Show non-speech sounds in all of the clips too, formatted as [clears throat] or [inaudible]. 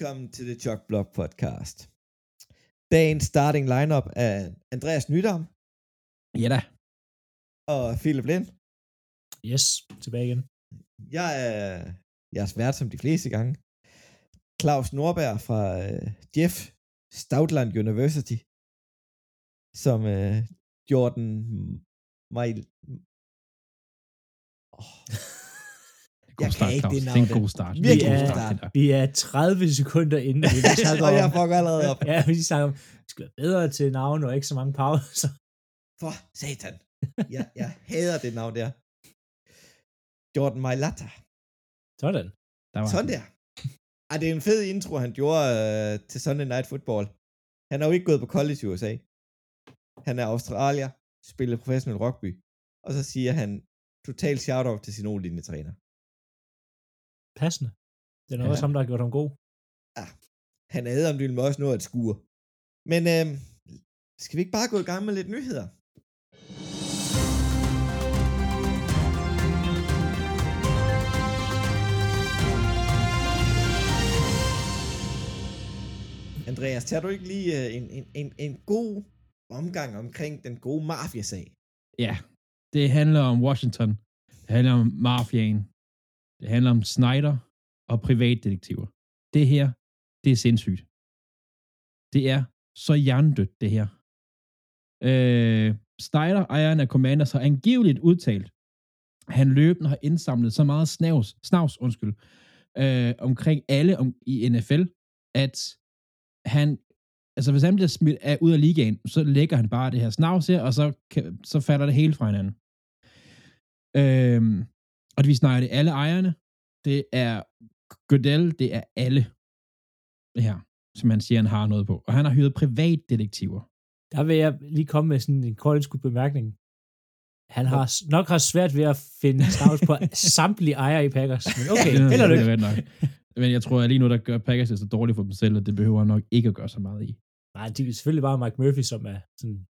Velkommen til The Chuck Block Podcast. Dagens starting lineup er Andreas Nydam Ja da. og Philip Lind. Yes, tilbage igen. Jeg er jeres vært som de fleste gange. Claus Norberg fra uh, Jeff Stoutland University, som uh, Jordan Mail... [laughs] Oh, God Jeg start, ikke Claus. det Det er en god start. Virkelig Det er god start. det. Vi er 30 sekunder inde, og vi [laughs] vil snakke og jeg om, fucker allerede op. ja, vi snakker om, vi skal være bedre til navn og ikke så mange pauser. For satan. Jeg, jeg hader det navn der. Jordan Mailata. Sådan. Der var Sådan der. Ej, det er en fed intro, han gjorde øh, til Sunday Night Football. Han har jo ikke gået på college i USA. Han er australier, spiller professionel rugby. Og så siger han total shout-out til sin O-linjetræner. Passende. Det er nok Ja. også ham, der har gjort ham god. Han havde om det med også noget at skure. Men øh, skal vi ikke bare gå i gang med lidt nyheder? Andreas, tager du ikke lige øh, en, en, en, en god omgang omkring den gode mafia-sag? Ja, det handler om Washington. Det handler om mafiaen. Det handler om Snyder og privatdetektiver. Det her, det er sindssygt. Det er så hjernedødt, det her. Øh, Snyder, ejeren af Commanders, har angiveligt udtalt, at han løbende har indsamlet så meget snavs, snavs undskyld, øh, omkring alle om, i NFL, at han altså hvis han bliver smidt af, ud af ligaen, så lægger han bare det her snavs her, og så, kan, så falder det hele fra hinanden. Øh, og vi snakker det alle ejerne. Det er Goodell, det er alle det her, som han siger, han har noget på. Og han har hyret privatdetektiver. Der vil jeg lige komme med sådan en koldindskud bemærkning. Han har nok har svært ved at finde snavs på [laughs] samtlige ejere i Packers. Men okay, det, held og det lykke. ret nok. Men jeg tror, at lige nu, der gør Packers det så dårligt for dem selv, at det behøver han nok ikke at gøre så meget i. Nej, det er selvfølgelig bare Mike Murphy, som er sådan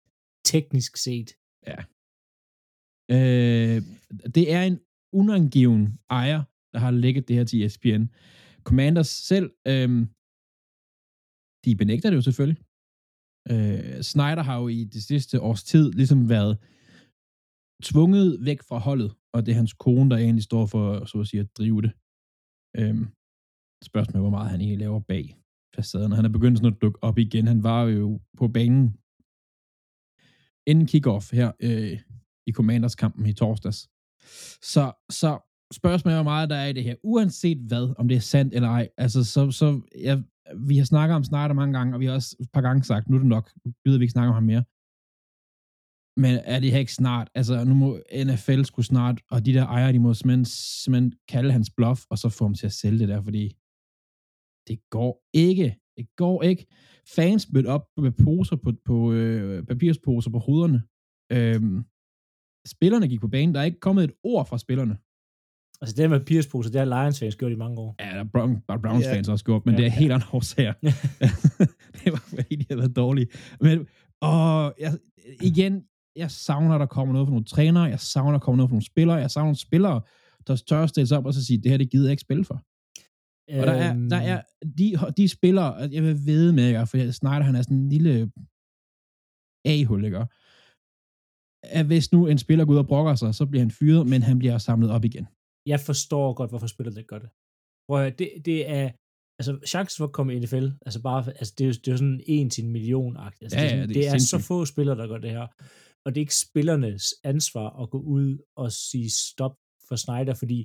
teknisk set. Øh, det er en unangiven ejer, der har lægget det her til ESPN. Commanders selv, øh, de benægter det jo selvfølgelig. Øh, Snyder har jo i det sidste års tid ligesom været tvunget væk fra holdet, og det er hans kone, der egentlig står for, så at sige, at drive det. Øhm, spørgsmålet er, hvor meget han egentlig laver bag facaden, og han er begyndt sådan at dukke op igen. Han var jo på banen inden kickoff her øh, i Commanders-kampen i torsdags. Så, så spørgsmålet er, hvor meget der er i det her. Uanset hvad, om det er sandt eller ej. Altså, så, så ja, vi har snakket om Snyder mange gange, og vi har også et par gange sagt, nu er det nok, nu gider vi ikke snakke om ham mere. Men er det her ikke snart? Altså, nu må NFL skulle snart, og de der ejere, de må simpelthen, simpelthen kalde hans bluff, og så få ham til at sælge det der, fordi det går ikke. Det går ikke. Fans mødte op med poser på, på øh, papirsposer på hovederne. Øhm, spillerne gik på banen. Der er ikke kommet et ord fra spillerne. Altså det med Piersposer, det har Lions fans gjort i mange år. Ja, der er Brown, der er Browns Ja. fans også gjort, men Ja. det er helt andre årsager. [laughs] det var fordi, de har været dårlige. Men åh, jeg, igen, jeg savner, der kommer noget fra nogle trænere, jeg savner, der kommer noget fra nogle spillere, jeg savner nogle spillere, der tør at stille sig op og så sige, det her, det gider jeg ikke spille for. Og der er, der Øhm, er de, de spillere, og jeg vil vide med, ikke? for Snyder, han er sådan en lille A-hul, ikke? At hvis nu en spiller går ud og brokker sig, så bliver han fyret, men han bliver samlet op igen. Jeg forstår godt, hvorfor spillerne ikke gør det. Prøv at det, det er, altså chancen for at komme i NFL, altså bare, altså det er jo, det er jo sådan en til en million -agtigt. Altså, Ja, det, er, ja, sådan, det det er er så få spillere, der gør det her. Og det er ikke spillernes ansvar at gå ud og sige stop for Snyder, fordi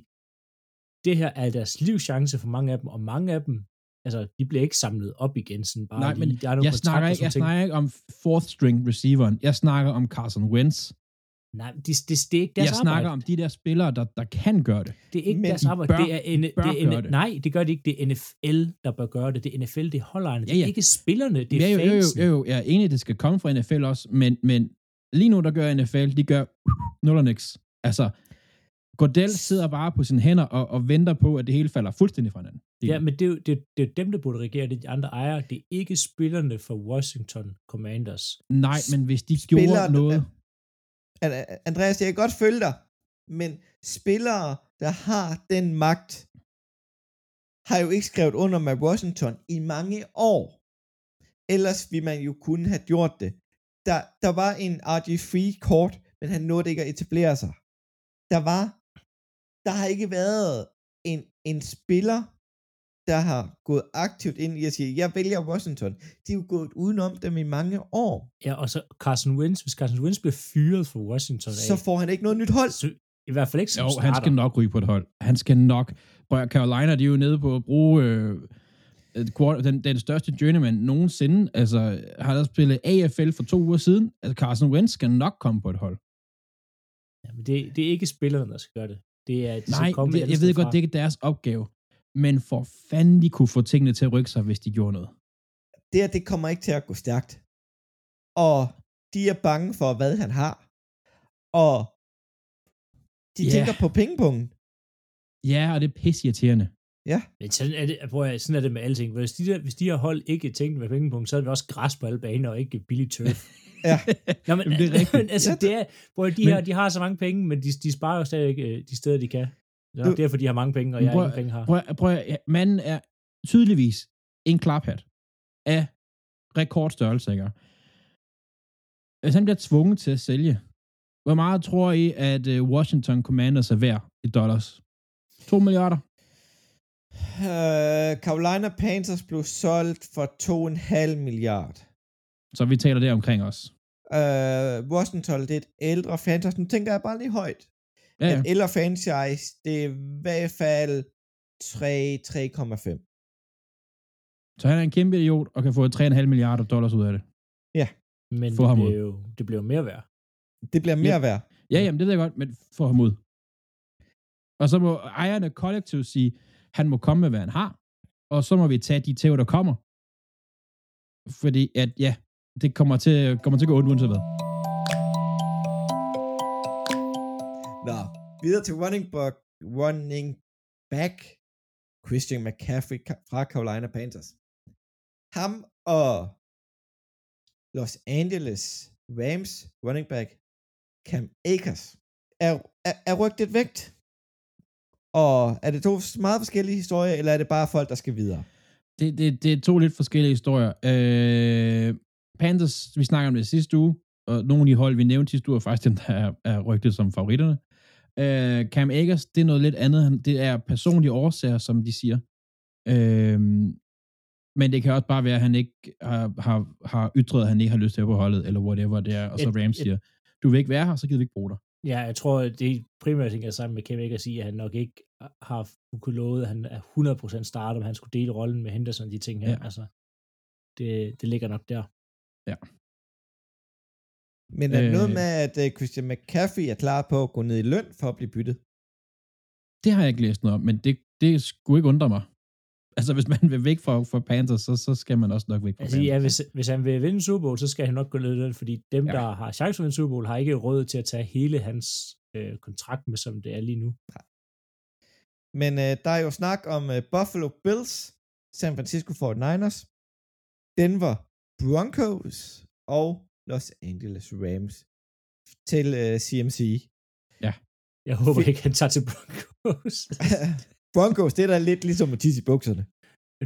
det her er deres livschance for mange af dem, og mange af dem, altså de bliver ikke samlet op igen, sådan bare Nej, men lige, der er nogle Jeg snakker, ikke, jeg ting. snakker ikke om fourth string receiveren. Jeg snakker om Carson Wentz. Nej, det, det, det er ikke deres jeg snakker arbejde. om de der spillere, der, der kan gøre det. Det er ikke Men deres de arbejde. bør- det er, en, bør det er gøre en, det. Nej, det gør det ikke. Det er NFL, der bør gøre det. Det er NFL, det er holdejerne. Ja, Det ja. er ikke spillerne, det er ja, jo, jo, jo, jo, jeg er enig, det skal komme fra NFL også, men, men lige nu, der gør NFL, de gør nul og niks. Altså, Gordell sidder bare på sine hænder og, og venter på, at det hele falder fuldstændig fra hinanden. Det, Ja, men det er, jo, det, er- det er dem, der burde regere det, er de andre ejere. Det er ikke spillerne for Washington Commanders. nej, men hvis de Spillere, gjorde noget... Andreas, jeg kan godt følge dig, men spillere, der har den magt, har jo ikke skrevet under med Washington i mange år. Ellers ville man jo kunne have gjort det. Der, der var en RG3 kort, men han nåede ikke at etablere sig. Der var, der har ikke været en, en spiller, der har gået aktivt ind i at sige, jeg vælger Washington. De er jo gået udenom dem i mange år. Ja, og så Carson Wentz, hvis Carson Wentz bliver fyret for Washington af, Så får han ikke noget nyt hold. så, i hvert fald ikke som Jo, starter. han skal nok ryge på et hold. Han skal nok. Prøv Carolina, de er jo nede på at bruge øh, den, den største journeyman nogensinde. Altså, har der spillet AFL for to uger siden. Altså, Carson Wentz skal nok komme på et hold. Ja, men det, det er ikke spillerne, der skal gøre det. Det er, at de Nej, det, jeg ved godt, fra. det er ikke deres opgave. Men for fanden, de kunne få tingene til at rykke sig, hvis de gjorde noget. det her, det kommer ikke til at gå stærkt. Og de er bange for, hvad han har. Og de Ja. yeah. tænker på pengepunkten. Ja, og det er pisseirriterende. Men sådan er det, prøv at, sådan er det med alting. Hvis de, der, hvis de her hold ikke tænkte med pengepunkt, så havde vi også græs på alle baner og ikke billig turf. Ja. [laughs] Nå, men, Jamen, det er [laughs] rigtigt. men altså, Ja, det er, prøv at, de, Men- her, de har så mange penge, men de, de sparer jo stadig øh, de steder, de kan. Det er derfor, de har mange penge, og jeg prøv- ingen penge har. Prøv, prøv, ja, manden er tydeligvis en klaphat af rekordstørrelse, ikke? Hvis han bliver tvunget til at sælge, hvor meget tror I, at øh, Washington Commanders er værd i dollars? 2 milliarder? Uh, Carolina Panthers blev solgt for 2,5 milliard. Så vi taler der omkring os. Uh, Washington, det er et ældre franchise. Nu tænker jeg bare lige højt. Ja, ja. Et ældre franchise, det er i hvert fald 3, 3,5. Så han er en kæmpe idiot og kan få 3,5 milliarder dollars ud af det. Men Få det ham ud. bliver, jo, det bliver jo mere værd. Det bliver mere værd. Ja, jamen det ved jeg godt, men få ham ud. Og så må ejerne kollektivt sige, han må komme med, hvad han har, og så må vi tage de tæv, der kommer. Fordi at, ja, det kommer til, kommer til at gå ondt, uanset hvad. Nå, videre til running back, running back Christian McCaffrey fra Carolina Panthers. Ham og Los Angeles Rams running back Cam Akers er, er, er rygtet vægt. Og er det to meget forskellige historier, eller er det bare folk, der skal videre? Det, det, det er to lidt forskellige historier. Øh, Panthers, vi snakker om det sidste uge, og nogle af de hold, vi nævnte sidste uge, er faktisk dem, der er, er rygtet som favoritterne. Øh, Cam Akers, det er noget lidt andet. Det er personlige årsager, som de siger. Øh, men det kan også bare være, at han ikke har, har, har ytret, at han ikke har lyst til at på holdet, eller whatever det er. Og så Et- Rams siger, du vil ikke være her, så gider vi ikke bruge dig. Ja, jeg tror, det primært hænger sammen med Kevin Akers sige, at han nok ikke har kunne love, at han er 100% starter, om han skulle dele rollen med Henderson, de ting her. Ja. Ja. Altså, det, det ligger nok der. Men er det noget Øh. med, at uh, Christian McCaffrey er klar på at gå ned i løn for at blive byttet? Det har jeg ikke læst noget om, men det, det skulle ikke undre mig. Altså, hvis man vil væk fra, fra Panthers, så, så skal man også nok væk fra Altså, Panthers. ja, hvis, hvis han vil vinde Super Bowl, så skal han nok gå ned i løn, fordi dem, Ja. der har chance for at vinde Super Bowl, har ikke råd til at tage hele hans øh, kontrakt med, som det er lige nu. Men uh, der er jo snak om uh, Buffalo Bills, San Francisco 49ers, Denver Broncos og Los Angeles Rams til uh, CMC. Jeg håber Fedt. ikke, han tager til Broncos. [laughs] Broncos, det er da lidt ligesom at tisse i bukserne.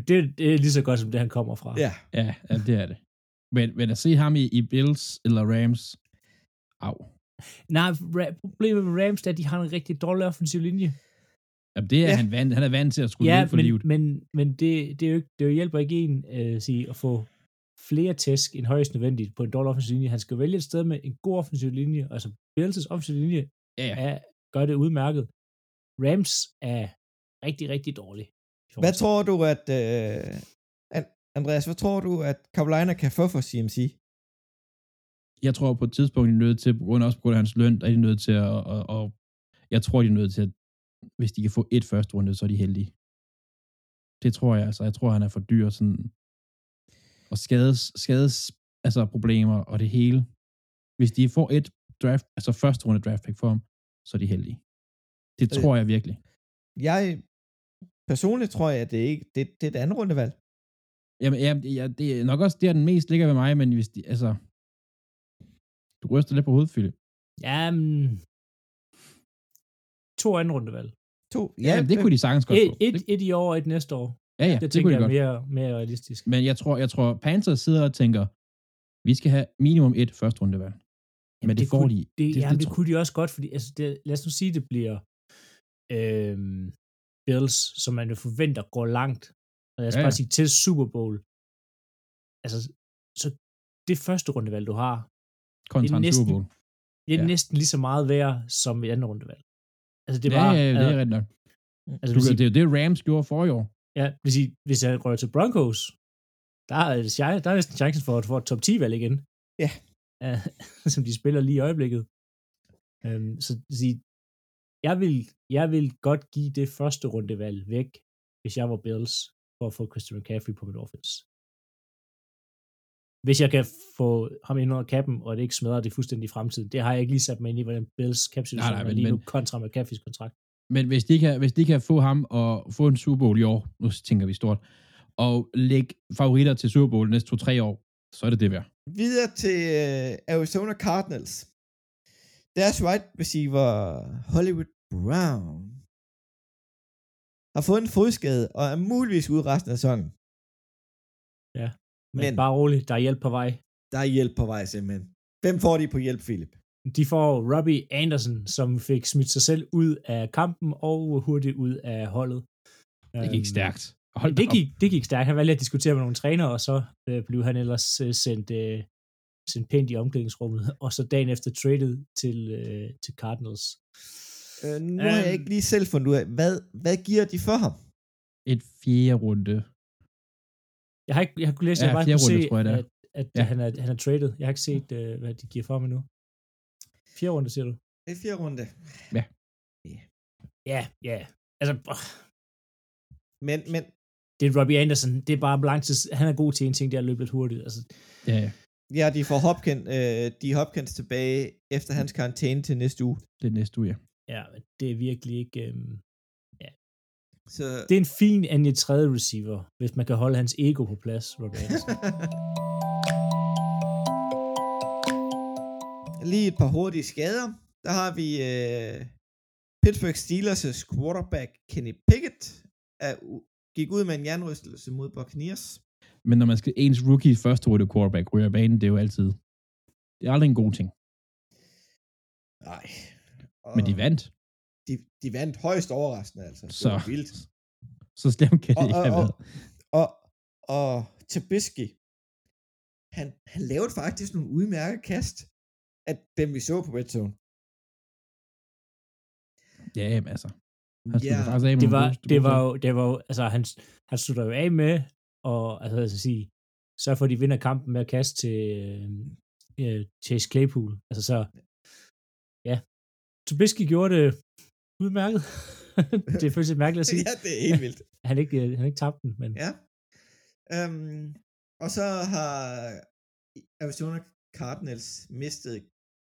det, det er lige så godt, som det, han kommer fra. Ja. Ja, ja det er det. Men, men at se ham i, i Bills eller Rams, au. Nej, Ra- problemet med Rams er, at de har en rigtig dårlig offensiv linje. Jamen, det er Ja. ja. han vant. Han er vant til at skulle Ja, ja, for men, livet. men, men det, det, er jo ikke, det er jo hjælper ikke en øh, sige, at få flere tæsk end højst nødvendigt på en dårlig offensiv linje. Han skal vælge et sted med en god offensiv linje. Altså, Bills' offensiv linje Ja, ja. er, gør det udmærket. Rams er rigtig, rigtig dårlig. Hvad tror du, at... Uh, An- Andreas, hvad tror du, at Carolina kan få for CMC? Jeg tror på et tidspunkt, de er nødt til, på grund, også på grund af hans løn, der er de nødt til at, og, og jeg tror, de er nødt til at, hvis de kan få et første runde, så er de heldige. Det tror jeg, altså. Jeg tror, han er for dyr, sådan, og skades, skades altså problemer og det hele. Hvis de får et draft, altså første runde draft pick for ham, så er de heldige. Det Øh. tror jeg virkelig. Jeg personligt tror jeg, at det, ikke, det, det er et andet rundevalg. Jamen, ja, det, ja, det er nok også der, den mest ligger ved mig, men hvis de, altså, du ryster lidt på hovedet, Philip. Ja, men... To anden rundevalg. To. Ja, det kunne de sagtens godt Et, få. et, Det- et i år og et næste år. Ja, ja, Det, det tænker jeg er mere, mere realistisk. Men jeg tror, jeg tror Panthers sidder og tænker, vi skal have minimum et første rundevalg. Men det, det får kunne, de. Det, det, det, jamen, det, tror- kunne de også godt, fordi altså, det, lad os nu sige, det bliver øhm, Bills, som man jo forventer går langt. Og lad os Ja, ja, ja. bare sige til Super Bowl. Altså, så det første rundevalg, du har, kontra en næsten- Super Bowl. det er Ja. ja. næsten lige så meget værd som et andet rundevalg. Altså, det ja, var, ja, det er altså, rigtigt nok. altså, Du, det er jo det, Rams gjorde for i år. Ja, vil sige, hvis jeg rører til Broncos, der er, der er næsten chancen for at få et top 10-valg igen. Ja. Ja, [laughs] som de spiller lige i øjeblikket. Øhm, så sige, jeg vil, jeg vil godt give det første rundevalg væk, hvis jeg var Bills, for at få Christian McCaffrey på mit offense. Hvis jeg kan få ham ind under kappen, og det ikke smadrer det fuldstændig i fremtiden. Det har jeg ikke lige sat mig ind i, hvordan Bills cap Nej, nej, men- lige nu kontra McCaffreys kontrakt. Men hvis de, kan, hvis de kan få ham og få en Super Bowl i år, nu tænker vi stort, og lægge favoritter til Super Bowl næste to-tre år, så er det det værd. Videre til øh, Arizona Cardinals. Deres wide receiver, Hollywood Brown, har fået en fodskade og er muligvis ude resten af sæsonen. Men, Men- Men bare roligt, der er hjælp på vej. Der er hjælp på vej simpelthen. Hvem får de på hjælp, Philip? De får Robbie Anderson, som fik smidt sig selv ud af kampen og hurtigt ud af holdet. Det gik Øhm, stærkt. Hold det gik, det gik stærkt. Han valgte at diskutere med nogle trænere, og så øh, blev han ellers øh, sendt, øh, sendt pænt i omklædningsrummet, [laughs] og så dagen efter traded til, øh, til Cardinals. Øh, nu har jeg Øhm. ikke lige selv fundet ud af, hvad, hvad giver de for ham? Et fjerde runde. Jeg har ikke jeg har kunnet læse, Ja, jeg har bare kunne runde, se, tror jeg, at, at Ja. ja. han, er, han er traded. Jeg har ikke set, øh, hvad de giver for ham endnu. Fjerde runde, siger du? Det er fjerde runde. Ja, ja. Altså, åh, Men, men det er Robbie Anderson. Det er bare lang tid. Han er god til en ting, det er at løbe lidt hurtigt. Altså, Ja, ja. ja, de får Hopkins, øh, de Hopkins tilbage efter hans karantæne til næste uge. det er næste uge, ja. ja, men det er virkelig ikke... Øhm, Så, det er en fin anden tredje receiver, hvis man kan holde hans ego på plads, Robbie Anderson. [laughs] Lige et par hurtige skader. Der har vi øh, Pittsburgh Steelers' quarterback Kenny Pickett, er, gik ud med en jernrystelse mod Buccaneers. Men når man skal ens rookie første runde quarterback ryger banen, det er jo altid... Det er aldrig en god ting. Nej. Og Men de vandt, De, de vandt højst overraskende, altså. Det Så. var vildt. så slemt kan det Og, ikke og, have og, været. og, og Trubisky, han, han lavede faktisk nogle udmærkede kast af dem, vi så på Red Zone. Ja, jamen altså. Han Ja, faktisk af med det, var, det var jo, det var jo, altså han, han slutter jo af med, og altså, jeg skal sige, så for at de vinder kampen med at kaste til øh, Chase Claypool. Altså så, ja. Trubisky gjorde det udmærket. [laughs] det er faktisk mærkeligt at sige. ja, det er helt vildt. [laughs] Han ikke, øh, han ikke tabte den, men Ja. Um, og så har Arizona Cardinals mistet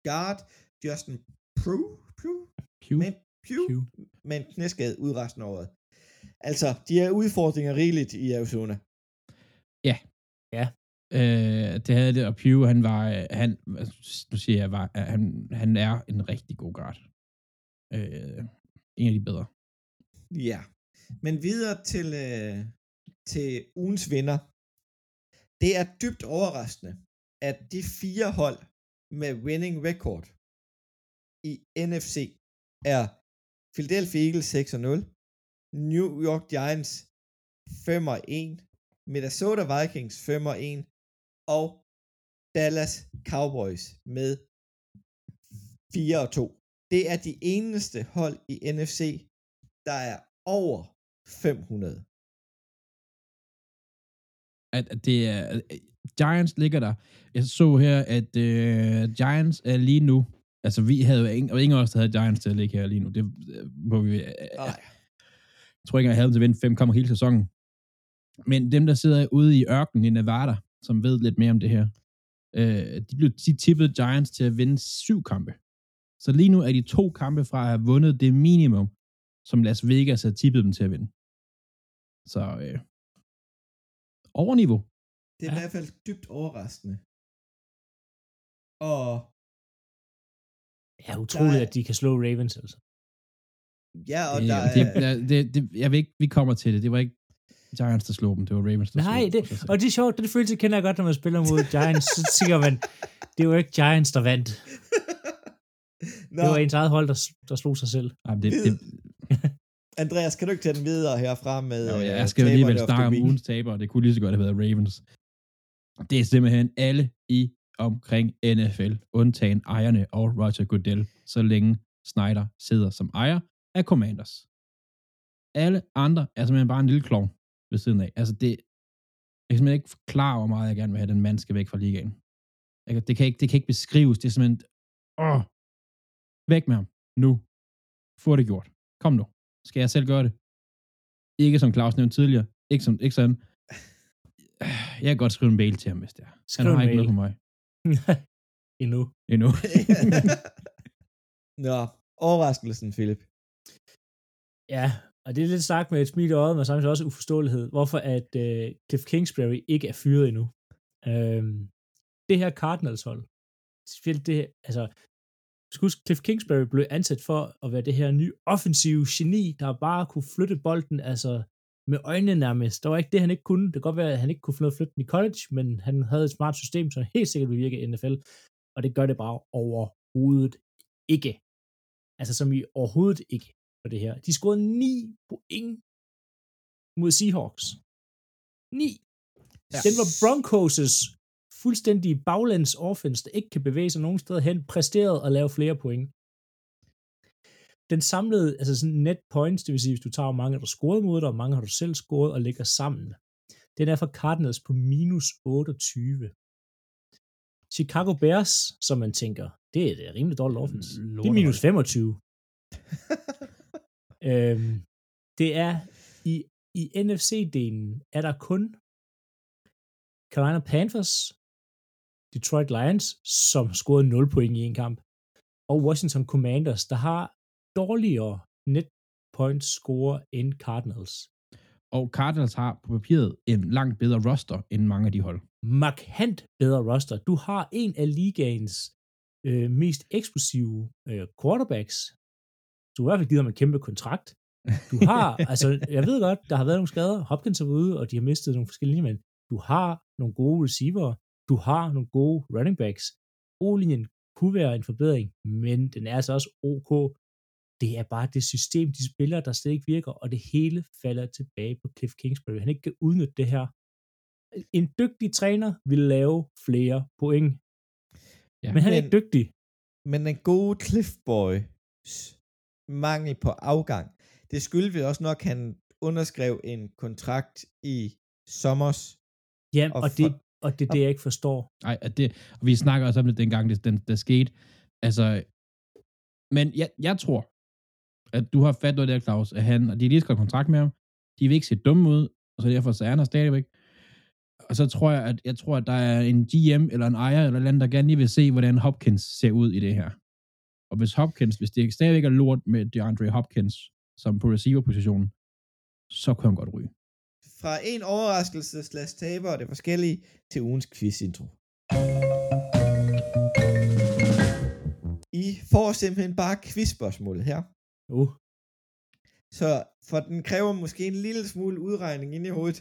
guard Justin Pugh, Pugh, Pew. Pugh, Pew. med en knæskade ud resten af året. Altså, de har udfordringer rigeligt i Arizona. Øh, det havde det, og Pew, han var, øh, han, nu siger jeg, var, øh, han, han er en rigtig god guard. Øh, en af de bedre. Ja. Men videre til, øh, til ugens vinder. Det er dybt overraskende, at de fire hold med winning record i NFC er Philadelphia Eagles 6-0, New York Giants 5-1, Minnesota Vikings 5-1 og Dallas Cowboys med 4-2. Det er de eneste hold i NFC, der er over 500. At, at det er, Giants ligger der. Jeg så her, at øh, Giants er lige nu, altså vi havde jo ingen, og ingen af os, der havde Giants til at ligge her lige nu. Det øh, må vi, øh, jeg tror ikke, jeg havde dem til at vinde fem kommer hele sæsonen. Men dem, der sidder ude i ørkenen i Nevada, som ved lidt mere om det her, øh, de blev de tippede Giants til at vinde syv kampe. Så lige nu er de to kampe fra at have vundet det minimum, som Las Vegas har tippet dem til at vinde. Så øh, overniveau. Det er ja. i hvert fald dybt overraskende. Og ja, utroligt, er- at de kan slå Ravens, altså. Ja, og det, der er... det, det, det, jeg ved ikke, vi kommer til det. Det var ikke Giants, der slog dem. Det var Ravens, der Nej, slog det, dem. og det er sjovt, den følelse kender jeg godt, når man spiller mod Giants. Så tænker man, det var ikke Giants, der vandt. Nå, Det var ens eget hold, der, der slog sig selv. Jamen, det, det, [laughs] Andreas, kan du ikke tage den videre herfra med jo, øh, jeg skal jo alligevel snakke om ugens taber, og det kunne lige så godt have været Ravens. Det er simpelthen alle i omkring NFL, undtagen ejerne og Roger Goodell, så længe Snyder sidder som ejer af Commanders. Alle andre er simpelthen bare en lille klovn ved siden af. Altså det, jeg kan simpelthen ikke forklare, hvor meget jeg gerne vil have, at den mand skal væk fra ligaen. Det kan ikke, det kan ikke beskrives. Det er simpelthen, åh, væk med ham. Nu. Få det gjort. Kom nu. Skal jeg selv gøre det? Ikke som Claus nævnte tidligere. Ikke, som, ikke sådan. Jeg kan godt skrive en mail til ham, hvis det er. Han Skriv en har ikke mail. noget på mig [laughs] Endnu. endnu. [laughs] Nå, overraskelsen, Philip. Ja, og det er lidt sagt med et smil i øjet, men samtidig også uforståelighed, hvorfor at uh, Cliff Kingsbury ikke er fyret endnu. Øhm, det her Cardinals-hold, det, altså, huske, Cliff Kingsbury blev ansat for at være det her nye offensive geni, der bare kunne flytte bolden, altså med øjnene nærmest. Der var ikke det, han ikke kunne. Det kan godt være, at han ikke kunne få noget flytte i college, men han havde et smart system, som helt sikkert vil virke i NFL, og det gør det bare overhovedet ikke. Altså som i overhovedet ikke for det her. De scorede 9 point mod Seahawks. 9. Ja. Den var Broncos' fuldstændig baglands offense, der ikke kan bevæge sig nogen steder hen, præsteret at lave flere point. Den samlede, altså sådan net points, det vil sige, hvis du tager, hvor mange der scoret mod dig, og hvor mange har du selv scoret og lægger sammen. Den er for Cardinals på minus 28. Chicago Bears, som man tænker, det er et rimelig dårligt offense. Det er minus 25. [laughs] øhm, det er i, i NFC-delen, er der kun Carolina Panthers, Detroit Lions, som scorede 0 point i en kamp, og Washington Commanders, der har dårligere net points score end Cardinals. Og Cardinals har på papiret en langt bedre roster end mange af de hold. Markant bedre roster. Du har en af ligaens øh, mest eksplosive øh, quarterbacks. Du har i hvert fald givet ham en kæmpe kontrakt. Du har, [laughs] altså, jeg ved godt, der har været nogle skader. Hopkins er ude, og de har mistet nogle forskellige men Du har nogle gode receiver. Du har nogle gode running backs. O-linjen kunne være en forbedring, men den er altså også ok. Det er bare det system, de spiller, der slet ikke virker, og det hele falder tilbage på Cliff Kingsbury. Han ikke kan udnytte det her. En dygtig træner vil lave flere point, Ja. men han er Men- ikke dygtig. Men den gode Cliff Boys mangel på afgang, det skyldes vi også nok, han underskrev en kontrakt i sommers. Ja, Og og, det, og det er det, jeg ikke forstår. Nej, at det, og vi snakker også om det dengang, det, den, der skete. Altså, men jeg, jeg tror, at du har fat noget der, Claus, at han, og de har lige skrevet kontrakt med ham, de vil ikke se dumme ud, og så derfor så er han her stadigvæk. Og så tror jeg, at jeg tror, at der er en GM eller en ejer eller andet, der gerne lige vil se, hvordan Hopkins ser ud i det her. Og hvis Hopkins, hvis det stadigvæk er lort med DeAndre Hopkins, som på receiver-positionen, så kunne han godt ryge. Fra en overraskelse slash taber og det forskellige til ugens quiz-intro. I får simpelthen bare quizspørgsmålet her. Uh, Så for den kræver måske en lille smule udregning ind i hovedet.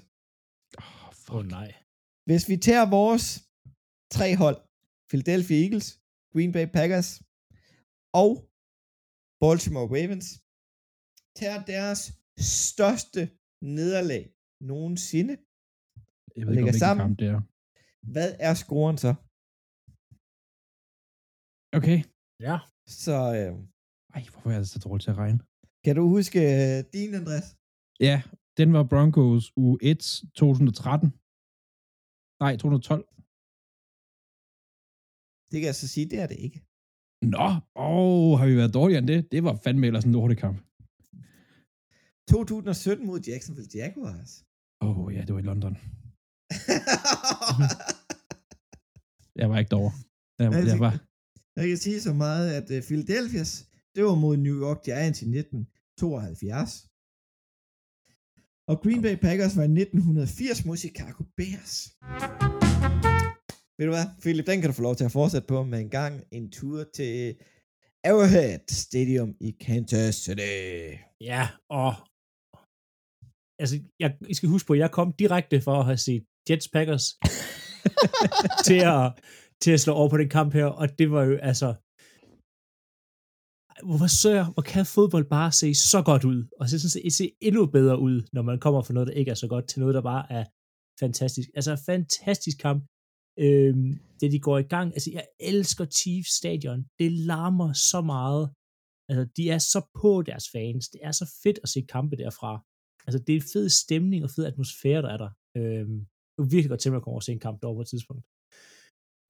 Oh, åh oh, nej. Hvis vi tager vores tre hold, Philadelphia Eagles, Green Bay Packers og Baltimore Ravens, tager deres største nederlag nogensinde. Jeg ved ikke, om sammen. kamp det er. Hvad er scoren så? Okay. Ja, Så øh, Ej, hvorfor er jeg så dårlig til at regne? kan du huske øh, din, Andreas? Ja, den var Broncos u 1 2013. Nej, 2012. Det kan jeg så sige, det er det ikke. Nå, åh, har vi været dårligere end det? Det var fandme ellers en lortekamp. 2017 mod Jacksonville Jaguars. Åh, oh, ja, det var i London. [laughs] Jeg var ikke derovre. Jeg, jeg var, Jeg kan sige så meget, at uh, Philadelphia's, det var mod New York Giants i 1972. Og Green Bay Packers var i 1980 mod Chicago Bears. Ved du hvad, Philip, den kan du få lov til at fortsætte på med en gang en tur til Arrowhead Stadium i Kansas City. Ja, og altså, jeg, I skal huske på, at jeg kom direkte for at have set Jets Packers [laughs] til, at, til at slå over på den kamp her, og det var jo altså, hvorfor sør, hvor kan fodbold bare se så godt ud, og så synes jeg, se endnu bedre ud, når man kommer fra noget, der ikke er så godt, til noget, der bare er fantastisk. Altså, fantastisk kamp. Øhm, det de går i gang. Altså, jeg elsker Chiefs stadion. Det larmer så meget. Altså, de er så på deres fans. Det er så fedt at se kampe derfra. Altså, det er en fed stemning og fed atmosfære, der er der. Øhm, det er virkelig godt til, at man kommer og se en kamp derovre på et tidspunkt.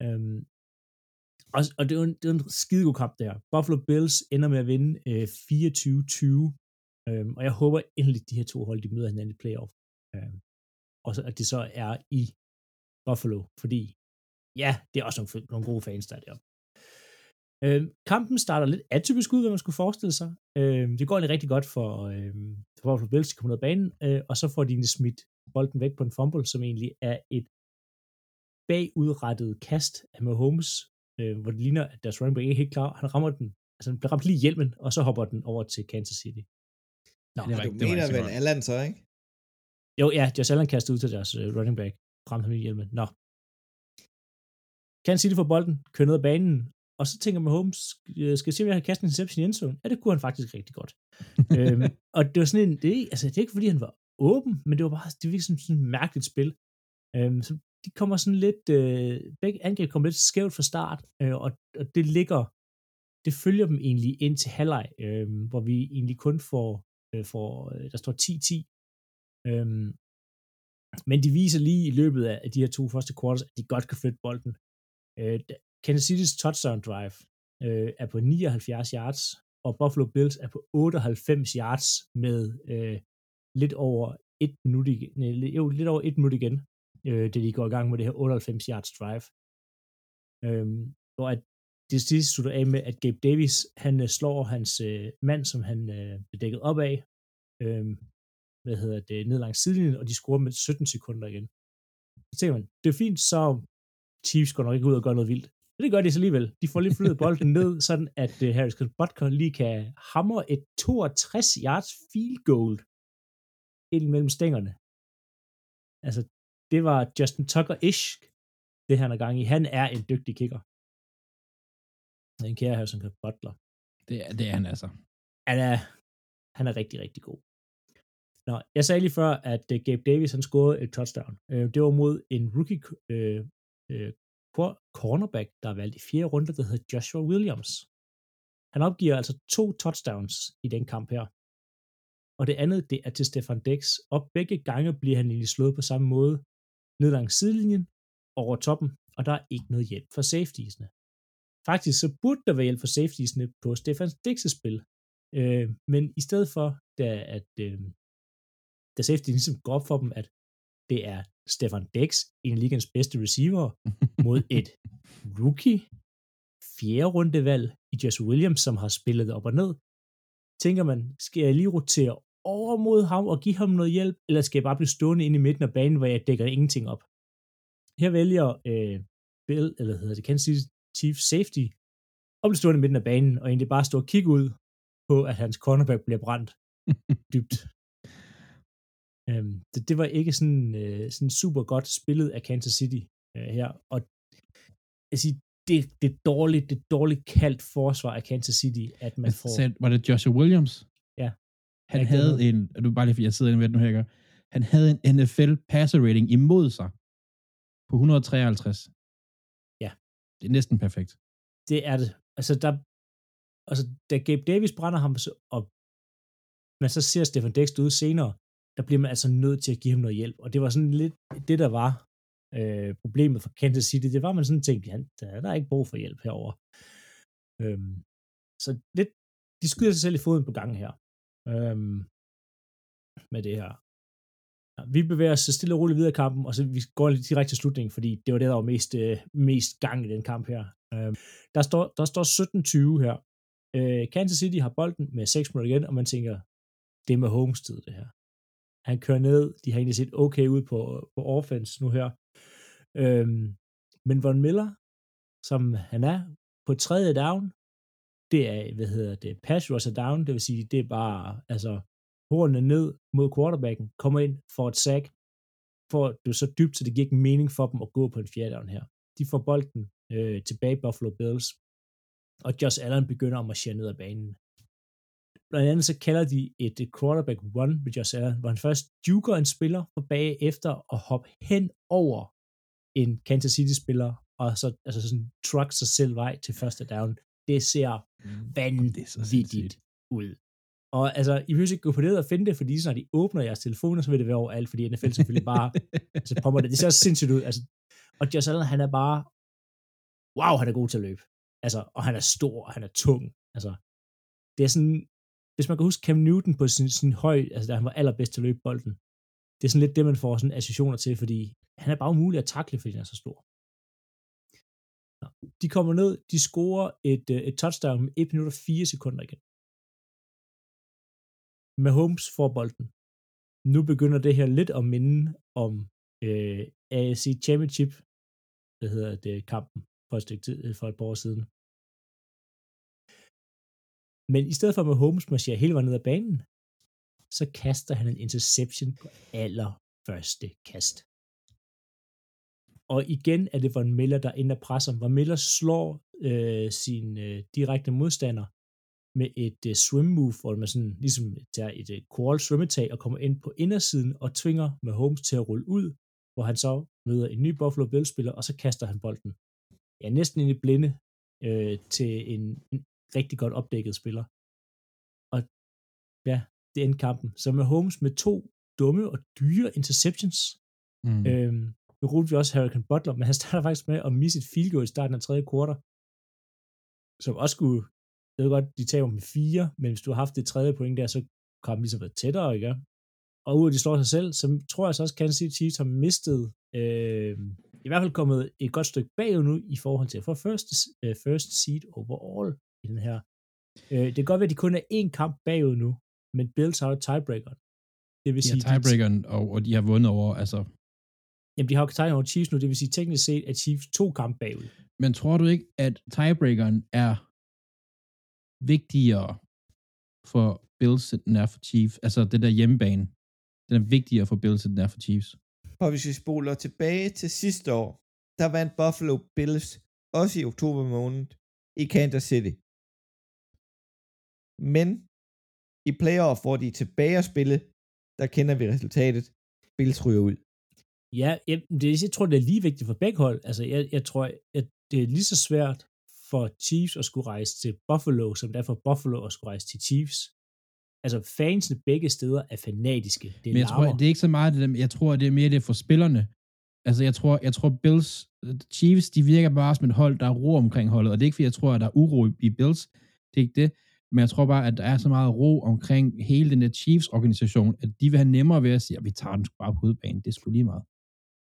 Øhm, og, og det, var en, det var en skidegod kamp der. Buffalo Bills ender med at vinde øh, 24-20. Øhm, og jeg håber endelig, at de her to hold, de møder hinanden i playoff. Øhm, og så, at det så er i Buffalo, fordi ja, det er også nogle, nogle gode fans, der er deroppe. Øh, kampen starter lidt atypisk ud, hvad man skulle forestille sig. Øh, det går egentlig rigtig godt for, øh, for Buffalo Bills, de kommer ned af banen, øh, og så får de egentlig smidt bolden væk på en fumble, som egentlig er et bagudrettet kast af Mahomes, øh, hvor det ligner, at deres running back ikke er helt klar. Han rammer den, altså den bliver ramt lige i hjelmen, og så hopper den over til Kansas City. Nå, ja, du mener vel Allen så, ikke? Jo, ja, Josh Allen kastede ud til deres uh, running back. Ramte ham i hjelmen. Nå. Kansas City får bolden, kører ned ad banen, og så tænker man, Holmes, skal jeg se, om jeg kan kaste en interception i endzone? Ja, det kunne han faktisk rigtig godt. [laughs] øhm, og det var sådan en, det, altså, det er ikke fordi, han var åben, men det var bare, det var sådan, sådan et mærkeligt spil. Øhm, så de kommer sådan lidt, øh, begge angreb kommer lidt skævt fra start, øh, og, og det ligger, det følger dem egentlig ind til halvleg, øh, hvor vi egentlig kun får, øh, får øh, der står 10-10, Øh, men de viser lige i løbet af de her to første quarters, at de godt kan flytte bolden. Øh, Kansas City's touchdown drive øh, er på 79 yards, og Buffalo Bills er på 98 yards med øh, lidt over et minut igen, jo, lidt over et minut igen, øh, da de går i gang med det her 98 yards drive. Øhm, og at det sidste slutter af med, at Gabe Davis, han øh, slår hans øh, mand, som han øh, blev dækket op af, øh, hvad hedder det, ned langs sidelinjen, og de scorer med 17 sekunder igen. Så tænker man, det er fint, så Chiefs går nok ikke ud og gør noget vildt. Men det gør de så alligevel. De får lige flyttet bolden ned, [laughs] sådan at uh, Harris Butker lige kan hamre et 62 yards field goal ind mellem stængerne. Altså, det var Justin Tucker-ish, det han er gang i. Han er en dygtig kicker. Den kære Harrison Butler. Det er, det er han altså. Han er, han er rigtig, rigtig god. Nå, jeg sagde lige før, at uh, Gabe Davis han scorede et touchdown. Uh, det var mod en rookie uh, uh, cornerback, der er valgt i fjerde runde, der hedder Joshua Williams. Han opgiver altså to touchdowns i den kamp her. Og det andet, det er til Stefan Dix, og begge gange bliver han egentlig slået på samme måde, ned langs sidelinjen, over toppen, og der er ikke noget hjælp for safetiesne. Faktisk så burde der være hjælp for safetiesne på Stefan Dix' spil, øh, men i stedet for, da, at øh, da safety ligesom går op for dem, at det er Stefan Dex, en af ligens bedste receiver, [laughs] mod et rookie, fjerde rundevalg i Jess Williams, som har spillet op og ned. Tænker man, skal jeg lige rotere over mod ham og give ham noget hjælp, eller skal jeg bare blive stående inde i midten af banen, hvor jeg dækker ingenting op? Her vælger øh, Bill, eller hedder det Kansas City Chief Safety, at blive stående i midten af banen, og egentlig bare stå og kigge ud på, at hans cornerback bliver brændt [laughs] dybt. Øhm, det, det var ikke sådan, øh, sådan super godt spillet af Kansas City øh, her, og jeg siger, det, det dårligt, det dårligt kaldt forsvar af Kansas City, at man får... Var det Joshua Williams? Han jeg havde en, og du bare lige, jeg sidder inde ved nu her, han havde en NFL passer rating imod sig på 153. Ja. Det er næsten perfekt. Det er det. Altså, der, altså, da Gabe Davis brænder ham, og man så ser Stefan Dix ud senere, der bliver man altså nødt til at give ham noget hjælp. Og det var sådan lidt det, der var øh, problemet for Kansas City. Det var, man sådan tænkte, ja, der, der er ikke brug for hjælp herover. Øhm, så lidt, de skyder sig selv i foden på gangen her. Øhm, med det her. Ja, vi bevæger os stille og roligt videre i kampen, og så vi går lidt direkte til slutningen, fordi det var det, der var mest, øh, mest gang i den kamp her. Øhm, der står, der står 17-20 her. Øh, Kansas City har bolden med 6 minutter igen, og man tænker, det er med homestead det her. Han kører ned. De har egentlig set okay ud på, på offense nu her. Øhm, men Von Miller, som han er, på tredje down, det er, hvad hedder det, pass rusher down, det vil sige, det er bare, altså, hornene ned mod quarterbacken, kommer ind, for et sack, får det så dybt, så det giver ikke mening for dem at gå på en fjerde down her. De får bolden øh, tilbage Buffalo Bills, og Josh Allen begynder at marchere ned ad banen. Blandt andet så kalder de et quarterback run med Josh Allen, hvor han først juker en spiller for bag efter at hoppe hen over en Kansas City-spiller, og så altså sådan truck sig selv vej til første down. Det ser vanvittigt ud. Og altså, I behøver ikke gå på det og finde det, fordi når de åbner jeres telefoner, så vil det være overalt, fordi NFL selvfølgelig bare [laughs] altså, pommer det. Det ser sindssygt ud. Altså, og Josh Allen, han er bare, wow, han er god til at løbe. Altså, og han er stor, og han er tung. Altså, det er sådan, hvis man kan huske Cam Newton på sin, sin høj, altså da han var allerbedst til at løbe bolden, det er sådan lidt det, man får sådan associationer til, fordi han er bare umulig at takle, fordi han er så stor. De kommer ned, de scorer et, øh, et touchdown med 1 minut og 4 sekunder igen. Mahomes får bolden. Nu begynder det her lidt at minde om øh, AFC Championship, det hedder det, kampen for et, stykke tid, øh, for et par år siden. Men i stedet for at Mahomes marcherer hele vejen ned ad banen, så kaster han en interception på allerførste kast. Og igen er det Von Miller, der ender presser. Von Miller slår øh, sin øh, direkte modstander med et øh, swim move, hvor man sådan ligesom tager et øh, crawl svømmetag og kommer ind på indersiden og tvinger Mahomes til at rulle ud, hvor han så møder en ny Buffalo Bills-spiller, og så kaster han bolden. Ja, næsten ind i blinde øh, til en, en rigtig godt opdækket spiller. Og ja, det endte kampen. Så med Holmes med to dumme og dyre interceptions. Mm. Øhm, nu rullede vi også Hurricane Butler, men han starter faktisk med at misse et field goal i starten af tredje kvartal, som også skulle, jeg ved godt, de tager med fire, men hvis du har haft det tredje point der, så kan de ligesom været tættere, ikke? Og ud af de slår sig selv, så tror jeg så også, at Kansas City Chiefs har mistet, øh, i hvert fald kommet et godt stykke bagud nu, i forhold til at få first, uh, first seed overall i den her. Øh, det kan godt være, at de kun er én kamp bagud nu, men Bills har jo tiebreakeren. Det vil de sige, tiebreakeren, og, og de har vundet over, altså... Jamen, de har jo tiebreakeren over Chiefs nu, det vil sige teknisk set, at Chiefs to kamp bagud. Men tror du ikke, at tiebreakeren er vigtigere for Bills, end den er for Chiefs? Altså, det der hjemmebane, den er vigtigere for Bills, end den er for Chiefs. Og hvis vi spoler tilbage til sidste år, der vandt Buffalo Bills også i oktober måned i Kansas City. Men i playoff, hvor de er tilbage at spille, der kender vi resultatet. Bills ryger ud. Ja, jeg, det, jeg tror, det er lige vigtigt for begge hold. Altså, jeg, jeg tror, at det er lige så svært for Chiefs at skulle rejse til Buffalo, som det er for Buffalo at skulle rejse til Chiefs. Altså, fansene begge steder er fanatiske. Det er Men jeg tror, det er ikke så meget det der, jeg tror, det er mere det for spillerne. Altså, jeg tror, jeg tror Bills, Chiefs, de virker bare som et hold, der er ro omkring holdet, og det er ikke, fordi jeg tror, at der er uro i Bills. Det er ikke det. Men jeg tror bare, at der er så meget ro omkring hele den der Chiefs-organisation, at de vil have nemmere ved at sige, at vi tager den bare på udbanen. Det er sgu lige meget.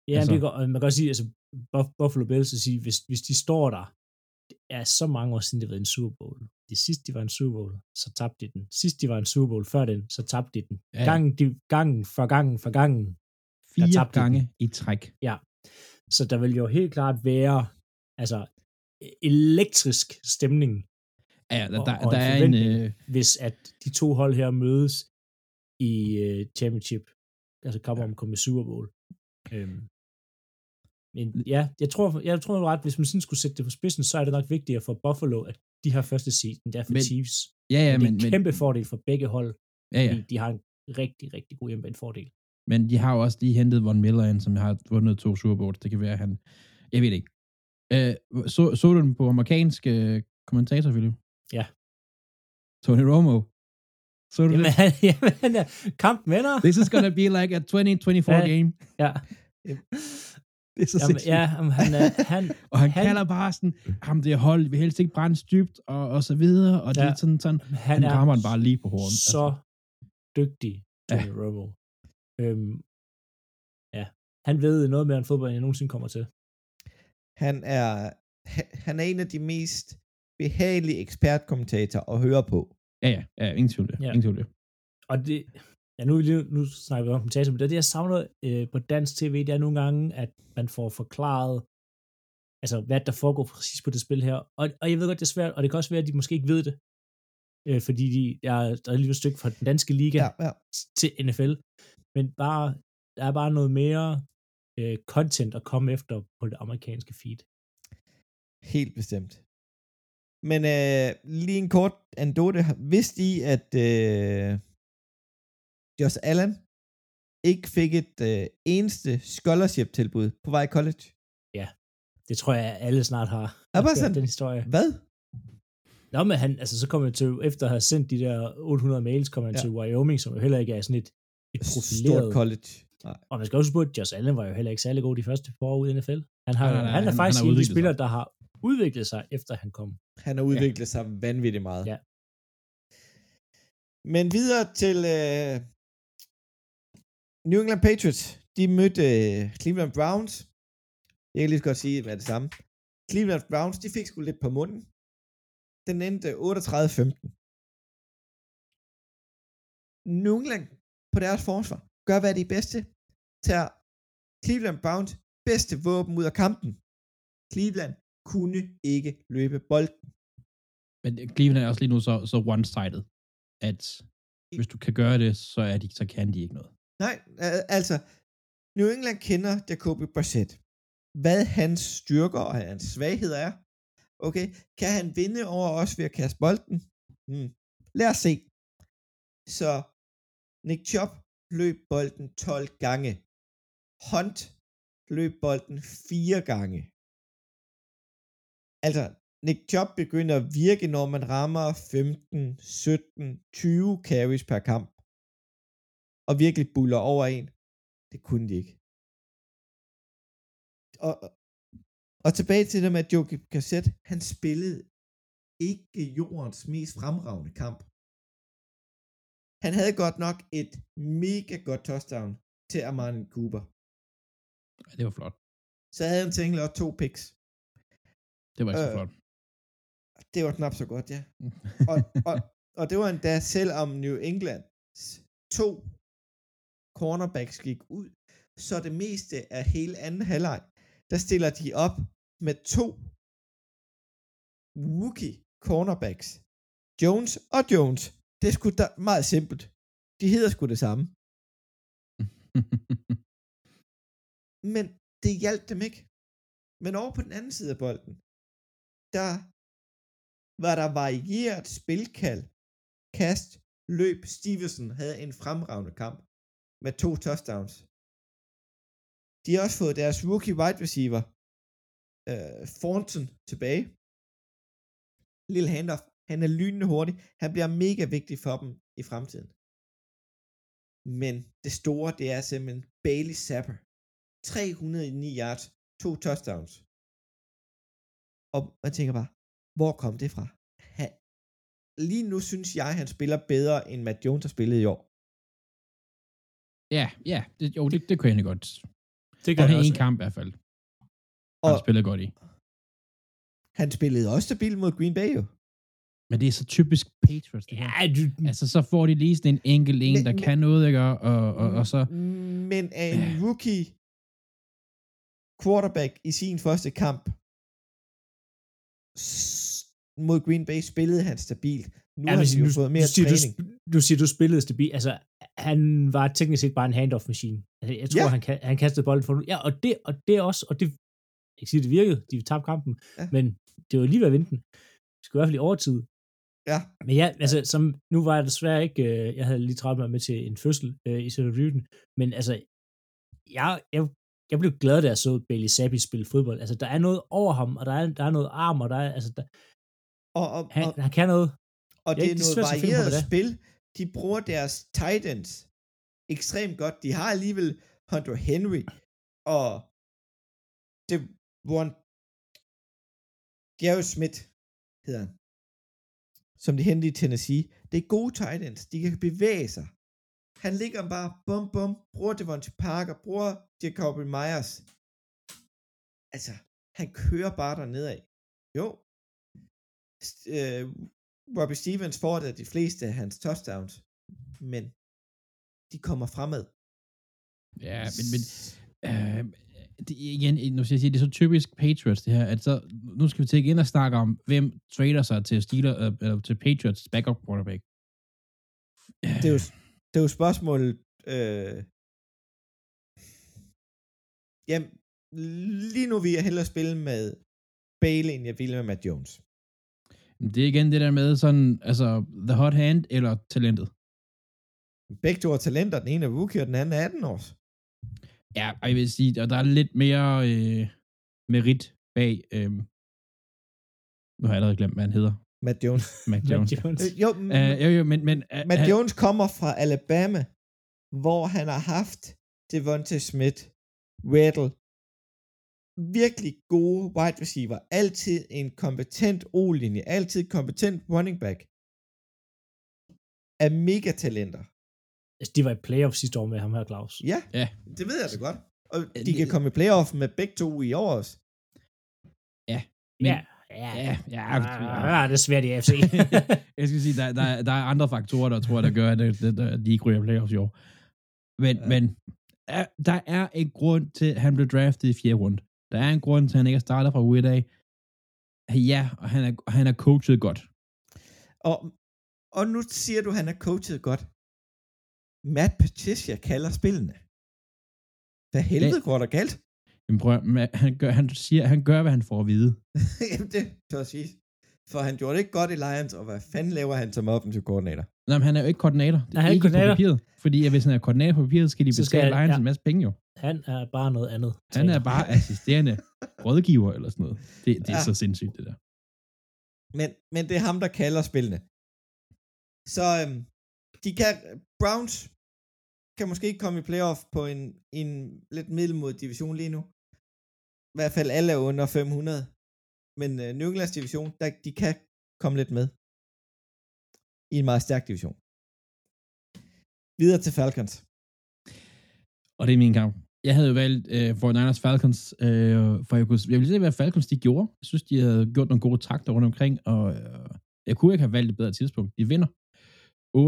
Ja, altså, det går, man kan også sige, altså Buffalo Bills at sige, hvis, hvis de står der, det er så mange år siden, det var en Super Bowl. Det sidste, de var en Super Bowl, så tabte de den. Sidst, de var en Super Bowl, før den, så tabte de den. Ja. Gangen, de, gangen for gangen for gangen. Fire gange i træk. Ja. Så der vil jo helt klart være altså elektrisk stemning Ja, der, der, og der er en... Øh... Hvis at de to hold her mødes i uh, championship, altså kommer om komme Super Bowl. Øhm. Men ja, jeg tror, jeg tror ret, hvis man sådan skulle sætte det på spidsen, så er det nok vigtigere for Buffalo, at de har første season, der for men, Chiefs. Ja, ja, men, det er en men, kæmpe fordel for begge hold, ja, ja. fordi de har en rigtig, rigtig god fordel. Men de har jo også lige hentet Von Miller ind, som har vundet to Super Bowls. Det kan være, han... Jeg ved ikke. Øh, så, så du den på amerikansk øh, kommentator, Philip? Ja. Tony Romo. Så du jamen, det? [laughs] jamen, kamp vinder. This is gonna be like a 2024 ja, game. Ja. [laughs] Det er så jamen, ja, jamen, han, er, han, [laughs] og han, han kalder bare sådan, ham det hold, vi helst ikke brænde dybt, og, og så videre, og ja, det er sådan, sådan han, han rammer den bare lige på hånden. Så altså. dygtig, Tony ja. Romo. Øhm, ja, han ved noget mere end fodbold, end jeg nogensinde kommer til. Han er, han er en af de mest behagelig ekspertkommentator at høre på. Ja, ja, ja ingen tvivl det. Ja. Ingen tvivl det. Og det, ja, nu, nu snakker vi om kommentator, men det, det jeg savner øh, på dansk tv, det er nogle gange, at man får forklaret altså hvad der foregår præcis på det spil her. Og, og jeg ved godt, det er svært, og det kan også være, at de måske ikke ved det, øh, fordi de, der, er, der er lige et stykke fra den danske liga Ja, ja. til NFL, men bare, der er bare noget mere øh, content at komme efter på det amerikanske feed. Helt bestemt. Men øh, lige en kort anekdote. Vidste I, at øh, Josh Allen ikke fik et øh, eneste scholarship-tilbud på vej i college? Det tror jeg, alle snart har Er bare sådan? den historie. Hvad? Nå, men han, altså, så kom han til, efter at have sendt de der 800 mails, kom han Ja. ja. til Wyoming, som jo heller ikke er sådan et, et Stort profileret. college. Nej. Og man skal også på, at Josh Allen var jo heller ikke særlig god de første par år ude i NFL. Han, har, Nej, nej, nej, han er han- faktisk han en af de spillere, der har udviklet sig, efter han kom. Han har udviklet sig vanvittigt meget. Ja. Men videre til øh, New England Patriots. De mødte øh, Cleveland Browns. Jeg kan lige så godt sige hvad det samme. Cleveland Browns, de fik sgu lidt på munden. Den endte 38-15. New England på deres forsvar gør, hvad de er bedste. Tager Cleveland Browns bedste våben ud af kampen. Cleveland kunne ikke løbe bolden. Men Cleveland er også lige nu så, så one-sided, at hvis du kan gøre det, så, er de, så kan de ikke noget. Nej, altså, New England kender Jacoby Brissett. Hvad hans styrker og hans svagheder er. Okay, kan han vinde over os ved at kaste bolden? Hmm. Lad os se. Så Nick Chubb løb bolden 12 gange. Hunt løb bolden 4 gange. Altså, Nick Chubb begynder at virke, når man rammer 15, 17, 20 carries per kamp. Og virkelig buller over en. Det kunne de ikke. Og, og tilbage til det med, at Joe Cassette, han spillede ikke jordens mest fremragende kamp. Han havde godt nok et mega godt touchdown til Amani Cooper. Ja, det var flot. Så havde han tænkt og to picks. Det var ikke så Øh, flot. Det var knap så godt, ja. [laughs] Og, og, og det var endda selvom New England to cornerbacks gik ud, så det meste af hele anden halvleg, der stiller de op med to rookie cornerbacks. Jones og Jones. Det er sgu da meget simpelt. De hedder sgu det samme. [laughs] Men det hjalp dem ikke. Men over på den anden side af bolden, der var der varieret spilkald, kast, løb. Stevenson havde en fremragende kamp med to touchdowns. De har også fået deres rookie wide receiver, øh, Thornton, tilbage. Lille handoff. Han er lynende hurtig. Han bliver mega vigtig for dem i fremtiden. Men det store, det er simpelthen Bailey Zapper. 309 yards, to touchdowns. Og man tænker bare, hvor kom det fra? Han, lige nu synes jeg, han spiller bedre, end Matt Jones har spillet i år ja, ja. Det, jo, det, det kunne jeg godt. Det Han gør har jeg en også. kamp i hvert fald. Og Han spillede godt i. han spillede også stabilt mod Green Bay jo. Men det er så typisk Patriots, det her. Ja, du, Altså, så får de lige sådan en enkelt en, Men- der men- kan noget, ikke? Og, og, og, og så... Men er en rookie quarterback i sin første kamp mod Green Bay spillede han stabilt. Nu Ja, har de jo du, fået mere du, siger, træning. du, du siger, du spillede stabil. Altså, han var teknisk set bare en handoff-maskine. Altså, jeg tror, Ja. han, han kastede bolden for Ja, og det, og det også, og det, jeg kan sige, det virkede. De tabte kampen, Ja. men det var lige ved at vinde den. Det skulle i hvert fald i overtid. Ja, Men ja, altså, som, nu var jeg desværre ikke, øh, jeg havde lige travlt mig med til en fødsel øh, i Sønderjyden, men altså, jeg, jeg, jeg blev glad, da jeg så Bailey Zappi spille fodbold. Altså, der er noget over ham, og der er, der er noget arm, og der er, altså, der, og, og, han, og, han kan noget. og det er det er noget varieret hvad det spil. De bruger deres tight ends ekstremt godt. De har alligevel Hunter Henry og det hvor Jerry Smith hedder han som de hentede i Tennessee. Det er gode tight ends. De kan bevæge sig. Han ligger bare bum bum, bruger Devontae Parker, bruger Jacoby Myers. Altså, han kører bare der af. Jo. St- øh, Robbie Stevens får da de fleste af hans touchdowns, men de kommer fremad. Ja, men, men øh, det, igen, nu skal jeg sige, det er så typisk Patriots, det her, at så, nu skal vi til igen og snakke om, hvem trader sig til Steelers, øh, eller til Patriots backup quarterback. Det er jo, det er jo spørgsmålet, øh, jamen, lige nu vil jeg hellere spille med Bailey, end jeg ville med Matt Jones. Det er igen det der med sådan, altså, the hot hand eller talentet. Begge to er talenter, den ene er rookie, og den anden er 18 års. Ja, og jeg vil sige, og der er lidt mere øh, merit bag, øh, nu har jeg allerede glemt, hvad han hedder. Matt Jones. [laughs] Matt Jones. Jones. Øh, jo, Uh, jo, jo, men, men uh, Matt han- Jones kommer fra Alabama, hvor han har haft Devontae Smith, Weddle, virkelig gode wide receiver, altid en kompetent O-linje, altid kompetent running back, er mega talenter. Altså, de var i playoff sidste år med ham her, Claus. Ja, Ja. det ved jeg da godt. Og Ja, de kan komme i playoff med begge to i år også. Men- ja, ja, Ja, ja, ja. det er svært i AFC. [laughs] jeg skal sige, der, der, der er andre faktorer, der tror jeg, der gør, at, de ikke ryger i playoffs i år. Men, Ja. ja. men er, der er en grund til, at han blev draftet i fjerde runde. Der er en grund til, at han ikke er startet fra uge af. Ja, og han er, han er coachet godt. Og, og nu siger du, at han er coachet godt. Matt Patricia kalder spillene. Hvad helvede går der galt? Men prøv, han, gør, han siger, han gør, hvad han får at vide. [laughs] Jamen det tør jeg sige. For han gjorde det ikke godt i Lions, og hvad fanden laver han som offensiv koordinator? Nej, men han er jo ikke koordinator. Det Nej, han er ikke koordinator. på papiret. Fordi at hvis han er koordinator på papiret, skal de skal- Lions ja. en masse penge jo. Han er bare noget andet. Han er bare assisterende [laughs] rådgiver eller sådan noget. Det, det er Ja. så sindssygt, det der. Men, men det er ham, der kalder spillene. Så øhm, de kan, Browns kan måske ikke komme i playoff på en, en lidt middelmodig division lige nu. I hvert fald alle er under 500. Men øh, New Englands division, der, de kan komme lidt med. I en meget stærk division. Videre til Falcons. Og det er min kamp. Jeg havde jo valgt øh, 49ers Falcons, øh, for jeg, kunne, jeg ville se, hvad Falcons de gjorde. Jeg synes, de havde gjort nogle gode takter rundt omkring, og øh, jeg kunne ikke have valgt et bedre tidspunkt. De vinder 28-14.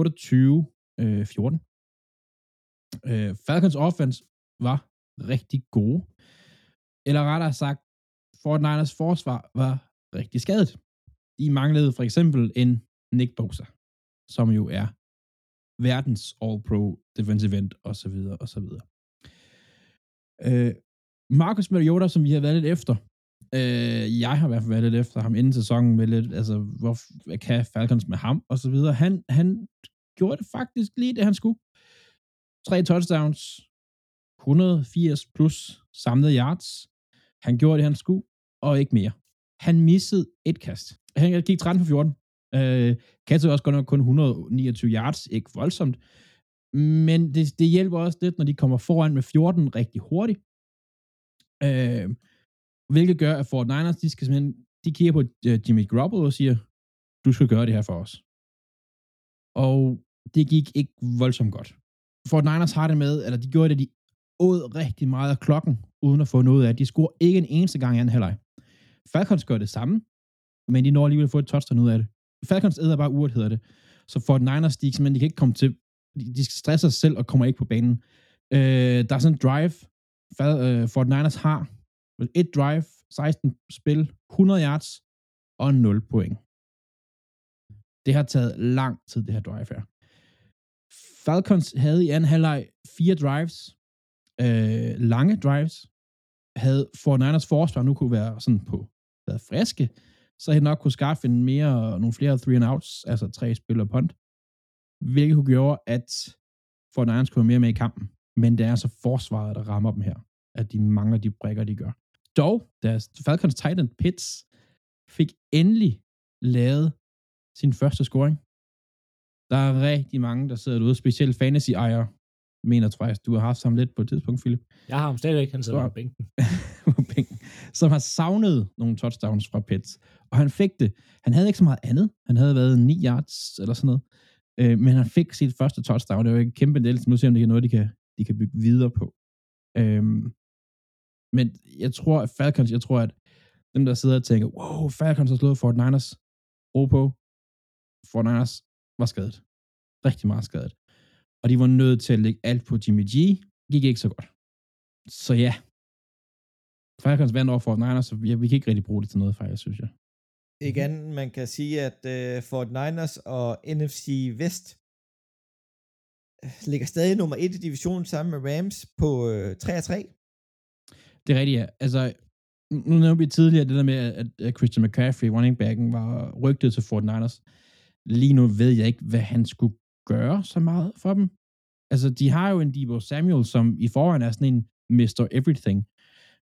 Øh, øh, Falcons offense var rigtig gode. Eller rettere sagt, 49ers forsvar var rigtig skadet. De manglede for eksempel en Nick Bosa, som jo er verdens All-Pro defensive end, og så videre, og så videre. Øh, Marcus Mariota, som vi har været lidt efter, øh, jeg har i hvert fald været lidt efter ham inden sæsonen med lidt, altså, hvor, hvad kan Falcons med ham, og så videre. Han, han gjorde det faktisk lige det, han skulle. Tre touchdowns, 180 plus samlede yards. Han gjorde det, han skulle, og ikke mere. Han missede et kast. Han gik 13 for 14. Øh, kastede også godt nok kun 129 yards, ikke voldsomt. Men det, det hjælper også lidt, når de kommer foran med 14 rigtig hurtigt. Øh, hvilket gør, at Fort Niners, de skal simpelthen, de kigger på øh, Jimmy Garoppolo og siger, du skal gøre det her for os. Og det gik ikke voldsomt godt. Fort Niners har det med, eller de gjorde det, de åd rigtig meget af klokken, uden at få noget af. De scorer ikke en eneste gang i anden halvleg. Falcons gør det samme, men de når alligevel at få et touchdown ud af det. Falcons æder bare uret, hedder det. Så Fort Niners, de, simpelthen, de kan ikke komme til, de, stresser sig selv og kommer ikke på banen. Øh, der er sådan en drive, Fad, øh, Fort Niners har et drive, 16 spil, 100 yards og 0 point. Det har taget lang tid, det her drive her. Falcons havde i anden halvleg fire drives, øh, lange drives, havde for Niners forsvar nu kunne være sådan på været friske, så havde nok kunne skaffe en mere, nogle flere three and outs, altså tre spil og punt, hvilket kunne gøre, at Fort Niners kunne være mere med i kampen. Men det er altså forsvaret, der rammer dem her, at de mangler de brækker, de gør. Dog, deres Falcons Titan Pitts fik endelig lavet sin første scoring. Der er rigtig mange, der sidder derude, specielt fantasy-ejere, mener, tror jeg, du har haft ham lidt på et tidspunkt, Philip, Jeg har ham stadigvæk, han sidder Så- på bænken. [laughs] på bænken, som har savnet nogle touchdowns fra Pitts. Og han fik det. Han havde ikke så meget andet. Han havde været 9 yards eller sådan noget. Øh, men han fik sit første touchdown. Det var en kæmpe del, så nu ser vi, om det er noget, de kan, de kan bygge videre på. Øh, men jeg tror, at Falcons, jeg tror, at dem, der sidder og tænker, wow, Falcons har slået Fort Niners, ro på. Fort Niners var skadet. Rigtig meget skadet. Og de var nødt til at lægge alt på Jimmy G. Gik ikke så godt. Så ja, Falcons vandt over Fort Niners, så vi, vi kan ikke rigtig bruge det til noget, faktisk, synes jeg. Ikke andet, man kan sige, at uh, Fort Niners og NFC Vest øh, ligger stadig nummer et i divisionen sammen med Rams på uh, 3 3. Det er rigtigt, ja. Altså, nu nævnte vi tidligere det der med, at, at Christian McCaffrey, running backen, var rygtet til Fort Niners. Lige nu ved jeg ikke, hvad han skulle gøre så meget for dem. Altså, de har jo en Debo Samuel, som i forvejen er sådan en Mr. Everything.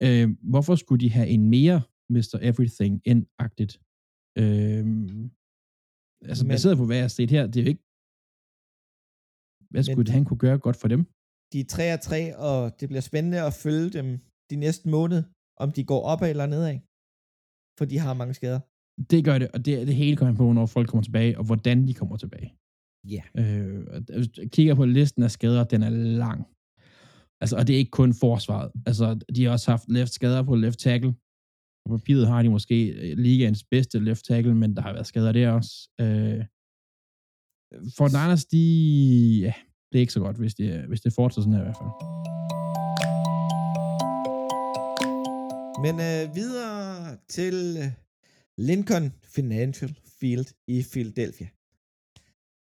Øh, hvorfor skulle de have en mere Mr. Everything end agtigt? Øh, altså, Men- baseret på, hvad jeg har set her, det er jo ikke... Hvad Men- skulle han kunne gøre godt for dem? De er 3 3, og det bliver spændende at følge dem de næste måned, om de går opad eller nedad. For de har mange skader. Det gør det, og det, det hele kommer på, når folk kommer tilbage, og hvordan de kommer tilbage. Ja. Øh, og hvis du kigger på listen af skader, den er lang. Altså, og det er ikke kun forsvaret. Altså, de har også haft left skader på left tackle. På papiret har de måske øh, ligaens bedste left tackle, men der har været skader der også. Øh, for Niners, de, ja, det er ikke så godt, hvis det, hvis det fortsætter sådan her i hvert fald. Men øh, videre til øh, Lincoln Financial Field i Philadelphia.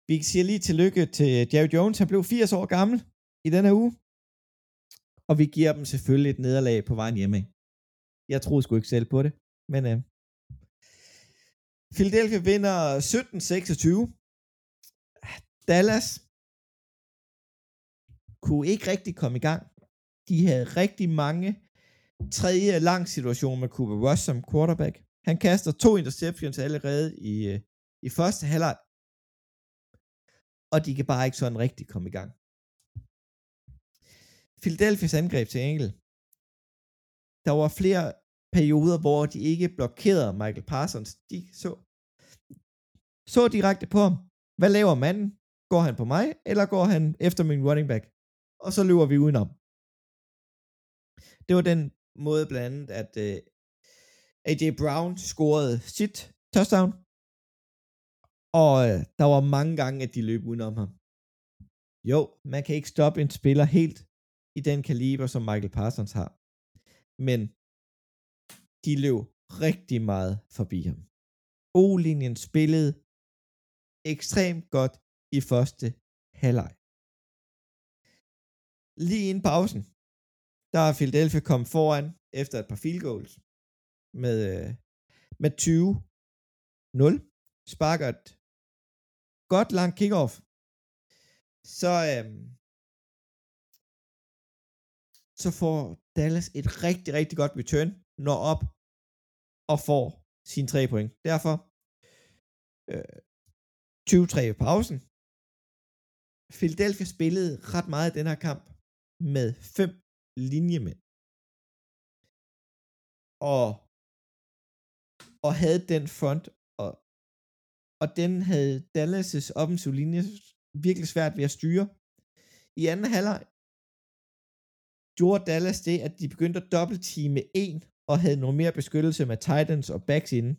Vi siger lige tillykke til øh, Jerry Jones. Han blev 80 år gammel i denne uge. Og vi giver dem selvfølgelig et nederlag på vejen hjemme. Jeg troede sgu ikke selv på det. Men øh, Philadelphia vinder 17-26. Dallas kunne ikke rigtig komme i gang. De havde rigtig mange tredje lang situation med Cooper Rush som quarterback. Han kaster to interceptions allerede i, øh, i første halvleg. Og de kan bare ikke sådan rigtig komme i gang. Philadelphia's angreb til enkelt. Der var flere perioder, hvor de ikke blokerede Michael Parsons. De så, så direkte på ham. Hvad laver manden? Går han på mig, eller går han efter min running back? Og så løber vi udenom. Det var den måde blandt andet, at øh, uh, A.J. Brown scorede sit touchdown, og uh, der var mange gange, at de løb udenom ham. Jo, man kan ikke stoppe en spiller helt i den kaliber, som Michael Parsons har. Men de løb rigtig meget forbi ham. O-linjen spillede ekstremt godt i første halvleg. Lige inden pausen, der er Philadelphia kommet foran efter et par field goals med, øh, med 20-0. Sparker et godt langt kickoff. Så, øh, så får Dallas et rigtig, rigtig godt return, når op og får sine tre point. Derfor øh, 20-3 pausen. Philadelphia spillede ret meget i den her kamp med fem linjemænd. Og, og havde den front, og, og den havde Dallas' offensive linje virkelig svært ved at styre. I anden halvleg gjorde Dallas det, at de begyndte at dobbeltteame en, og havde noget mere beskyttelse med Titans og backs inden.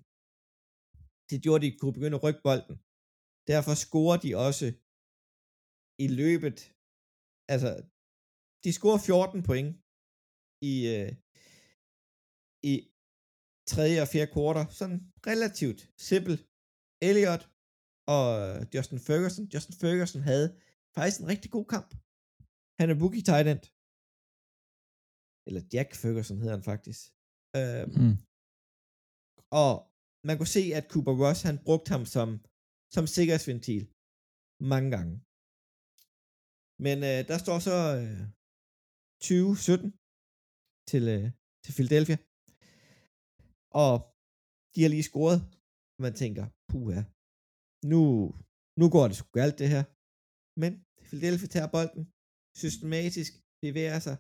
Det gjorde, at de kunne begynde at rykke bolden. Derfor scorer de også i løbet, altså, de scorer 14 point i, øh, i tredje og fjerde kvartal. Sådan relativt simpelt. Elliot og Justin Ferguson. Justin Ferguson havde faktisk en rigtig god kamp. Han er rookie tight end. Eller Jack Ferguson hedder han faktisk. Øh, Mm. og man kunne se, at Cooper Ross, han brugte ham som, som sikkerhedsventil mange gange. Men øh, der står så øh, 20-17 til, øh, til Philadelphia. Og de har lige scoret. Man tænker, puha, nu, nu går det sgu galt det her. Men Philadelphia tager bolden systematisk, bevæger sig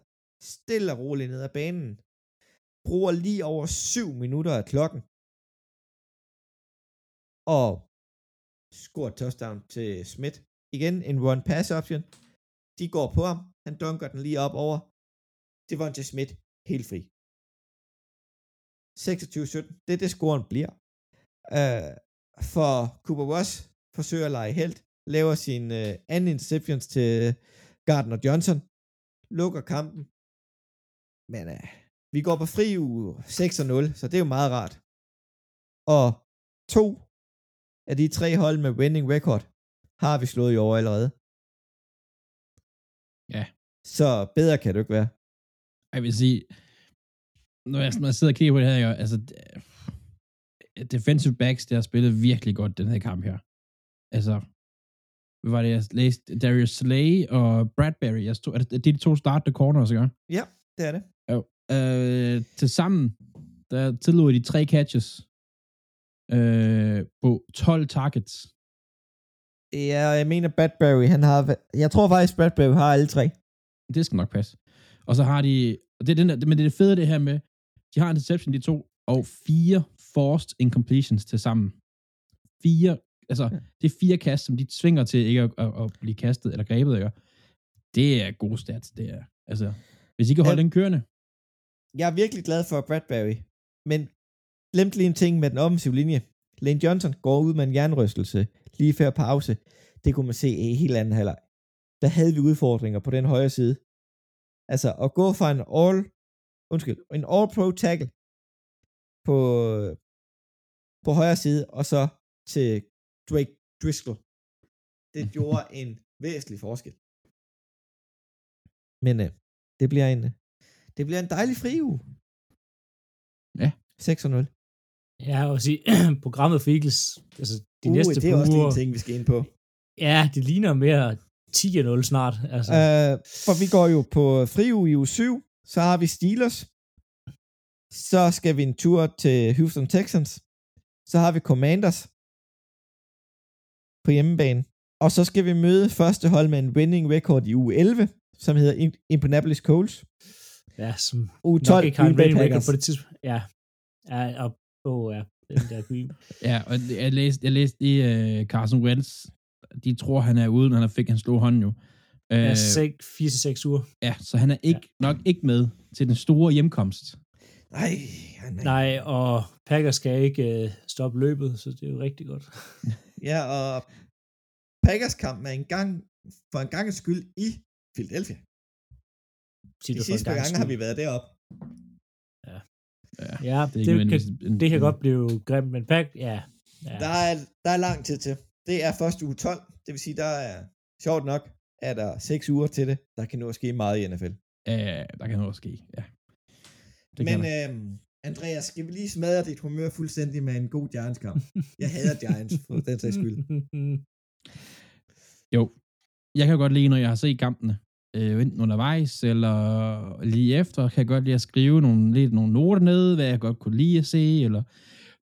stille og roligt ned ad banen. Bruger lige over 7 minutter af klokken. Og scorer touchdown til Smith. Igen en run pass option. De går på ham. Han dunker den lige op over. Det var til Smith helt fri. 26-17. Det er det scoren bliver. Uh, for Cooper Ross forsøger at lege helt. Laver sin uh, anden interceptions til Gardner Johnson. Lukker kampen. Men uh, Vi går på fri uge 6 og 0, så det er jo meget rart. Og to af de tre hold med winning record har vi slået i år allerede. Ja. Så bedre kan det ikke være. Jeg vil sige, når jeg, når jeg sidder og kigger på det her, jeg, altså, defensive backs, der har spillet virkelig godt den her kamp her. Altså, hvad var det, jeg læste? Darius Slay og Bradbury. Jeg stod, er det, det er de to startende corners, ikke? Ja, det er det. Øh, til sammen, der tillod de tre catches øh, på 12 targets. Ja, jeg mener Bradbury, han har... Jeg tror faktisk, Bradbury har alle tre. Det skal nok passe. Og så har de... Og det er den der, men det er det fede det her med, de har en interception, de to, og fire forced incompletions til sammen. Fire, altså, ja. det er fire kast, som de tvinger til ikke at, at, at blive kastet eller grebet, ikke? Det er gode stats, det er. Altså, hvis I kan holde ja. den kørende. Jeg er virkelig glad for Bradbury, men glemte lige en ting med den offensive linje. Lane Johnson går ud med en jernrystelse lige før pause. Det kunne man se i helt anden halvleg. Der havde vi udfordringer på den højre side. Altså, at gå fra en all, undskyld, en all pro tackle på, på højre side, og så til Drake Driscoll. Det [laughs] gjorde en væsentlig forskel. Men øh, det bliver en det bliver en dejlig fri uge. Ja. 6-0. Ja, og sige, [clears throat] programmet for Eagles, altså de uh, næste det er par også uger, en ting, vi skal ind på. ja, det ligner mere 10-0 snart. Altså. Uh, for vi går jo på fri uge i uge 7, så har vi Steelers, så skal vi en tur til Houston Texans, så har vi Commanders på hjemmebane, og så skal vi møde første hold med en winning record i uge 11, som hedder Indianapolis Colts. Ja, som uge 12 nok ikke har en winning record på det tidspunkt. Ja, ja og oh, ja, den der Green. [laughs] ja, og jeg læste, jeg læste i uh, Carson Wentz, de tror, han er ude, når han fik hans store hånd jo. Uh, ja, 4-6 uger. Ja, så han er ikke, ja. nok ikke med til den store hjemkomst. Nej, nej. nej, og Packers skal ikke uh, stoppe løbet, så det er jo rigtig godt. [laughs] ja, og Packers kamp er en gang, for en gang skyld i Philadelphia. Siger De sidste gange har vi været deroppe. Ja, ja, ja det, det, kan, en, det kan godt blive grimt, men Pack, ja. ja. Der, er, der er lang tid til. Det er første uge 12, det vil sige, der er sjovt nok, er der 6 uger til det. Der kan nå at ske meget i NFL. Ja, der kan nå at ske, ja. Det Men øhm, Andreas, skal vi lige smadre dit humør fuldstændig med en god Giants-kamp? Jeg hader Giants, for den sags skyld. Jo, jeg kan godt lide, når jeg har set kampene, øh, enten undervejs eller lige efter, kan jeg godt lide at skrive nogle, lidt nogle noter ned, hvad jeg godt kunne lide at se, eller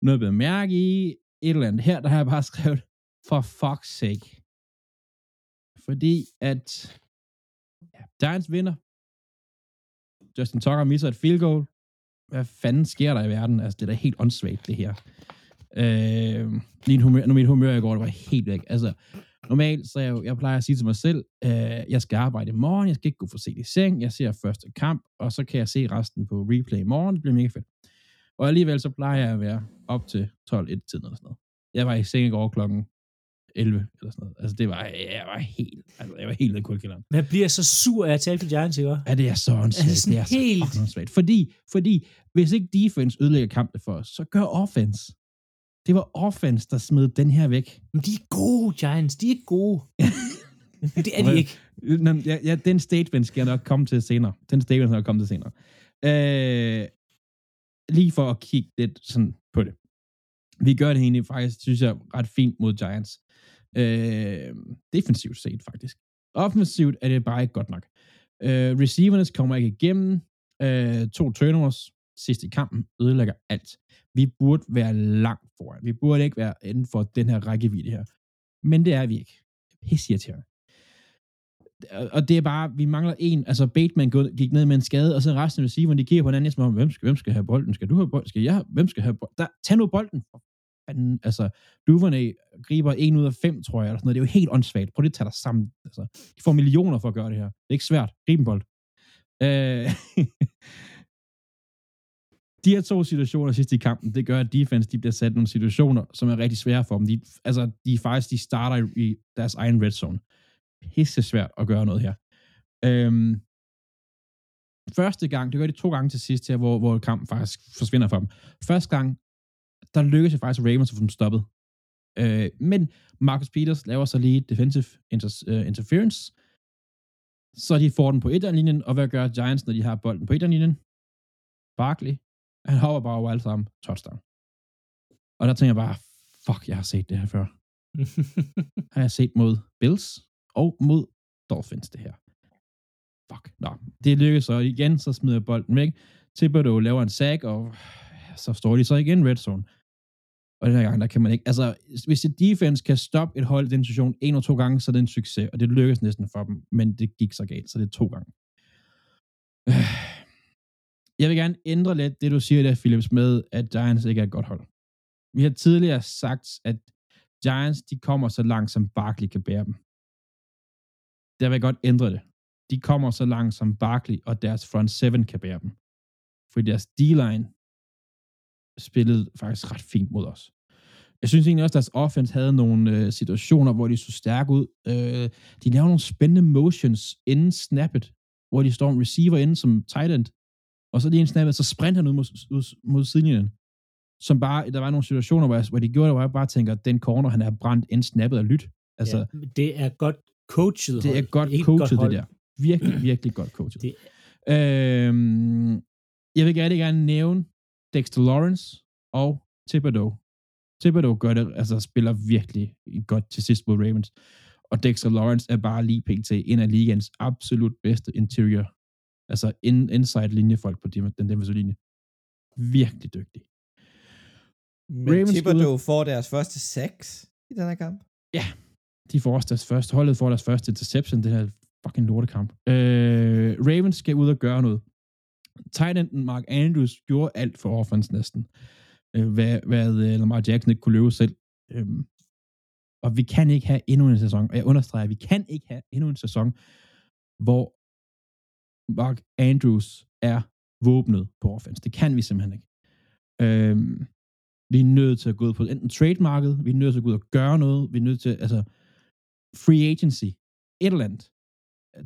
noget at mærke i, et eller andet. Her, der har jeg bare [laughs] skrevet, for fuck's sake. Fordi at ja, Giants vinder. Justin Tucker misser et field goal. Hvad fanden sker der i verden? Altså, det er da helt åndssvagt, det her. Øh, min humør, nu, mit humør i går, det var helt væk. Altså, normalt, så jeg, jeg plejer at sige til mig selv, øh, jeg skal arbejde i morgen, jeg skal ikke gå for sent i seng, jeg ser første kamp, og så kan jeg se resten på replay i morgen, det bliver mega fedt. Og alligevel så plejer jeg at være op til 12-1-tiden eller sådan noget. Jeg var i seng i går klokken 11 eller sådan noget. Altså det var, jeg var helt, altså, jeg var helt nede i kulkælderen. Man bliver så sur af at tale for Giants, ikke? Ja, det er så åndssvagt. Altså, det er helt... så åndssvagt. Fordi, fordi, hvis ikke defense ødelægger kampen for os, så gør offense. Det var offense, der smed den her væk. Men de er gode, Giants. De er gode. [laughs] det er de ikke. Ja, ja, den statement skal jeg nok komme til senere. Den statement skal jeg nok komme til senere. Øh, lige for at kigge lidt sådan på det. Vi gør det egentlig faktisk, synes jeg, ret fint mod Giants. Øh, defensivt set, faktisk. Offensivt er det bare ikke godt nok. Øh, receiverne kommer ikke igennem. Øh, to turnovers sidst i kampen ødelægger alt. Vi burde være langt foran. Vi burde ikke være inden for den her rækkevidde her. Men det er vi ikke. Pissirriterende. Og det er bare, vi mangler en, altså Bateman gik ned med en skade, og så resten af receiveren, de kigger på hinanden, som om, hvem skal, hvem skal have bolden? Skal du have bolden? Skal jeg? Hvem skal have bolden? Der, tag nu bolden. Fanden, altså, Duvernay griber en ud af fem, tror jeg, eller sådan noget. Det er jo helt åndssvagt. Prøv lige at tage dig sammen. Altså, de får millioner for at gøre det her. Det er ikke svært. Grib en bold. Øh, [laughs] de her to situationer sidst i kampen, det gør, at defense de bliver sat i nogle situationer, som er rigtig svære for dem. De, altså, de faktisk de starter i deres egen red zone. Pisse svært at gøre noget her. Øhm, første gang, det gør de to gange til sidst her, hvor, hvor kampen faktisk forsvinder for dem. Første gang, der lykkedes det faktisk Ravens at få dem stoppet. Øh, men Marcus Peters laver så lige defensive inter, uh, interference, så de får den på linjen og hvad gør Giants, når de har bolden på linjen Barkley, han hopper bare over alt sammen, touchdown. Og der tænker jeg bare, fuck, jeg har set det her før. [laughs] har jeg set mod Bills og mod Dolphins det her. Fuck. Nå, det lykkes så igen, så smider jeg bolden væk. Thibodeau laver en sack, og så står de så igen red zone. Og den her gang, der kan man ikke, altså, hvis et defense kan stoppe et hold i den situation en og to gange, så er det en succes, og det lykkes næsten for dem, men det gik så galt, så det er to gange. Jeg vil gerne ændre lidt det, du siger der, Philips, med, at Giants ikke er et godt hold. Vi har tidligere sagt, at Giants, de kommer så langt, som Barkley kan bære dem. Der vil jeg godt ændre det. De kommer så langt, som Barkley og deres front seven kan bære dem. For deres D-line spillede faktisk ret fint mod os. Jeg synes egentlig også, at deres offense havde nogle øh, situationer, hvor de så stærke ud. Øh, de laver nogle spændende motions inden snappet, hvor de står en receiver inden som tight end, og så lige en snappet, så sprinter han ud mod, ud, mod sidelinjen. Som bare, der var nogle situationer, hvor, jeg, hvor de gjorde det, hvor jeg bare tænker, at den corner, han er brændt inden snappet er lyt. Altså, ja, det er godt coachet Det er godt det er coachet, godt det der. Virkelig, virkelig godt coachet. Det... Øhm, jeg vil gerne, gerne nævne Dexter Lawrence og Thibodeau. Thibodeau gør det, altså spiller virkelig godt til sidst mod Ravens. Og Dexter Lawrence er bare lige pt. en af ligens absolut bedste interior, altså in, inside linjefolk på den defensive linje. Virkelig dygtig. Men Ravens Thibodeau får deres første sex i den her kamp. Ja, de får også deres første, holdet får deres første interception, det her fucking lortekamp. Øh, Ravens skal ud og gøre noget. Tight enden Mark Andrews gjorde alt for offense næsten. Øh, hvad, hvad uh, Lamar Jackson ikke kunne løbe selv. Øh, og vi kan ikke have endnu en sæson, og jeg understreger, vi kan ikke have endnu en sæson, hvor Mark Andrews er våbnet på offense. Det kan vi simpelthen ikke. Øhm, vi er nødt til at gå ud på enten trademarket, vi er nødt til at gå ud og gøre noget, vi er nødt til, altså, free agency, et eller andet.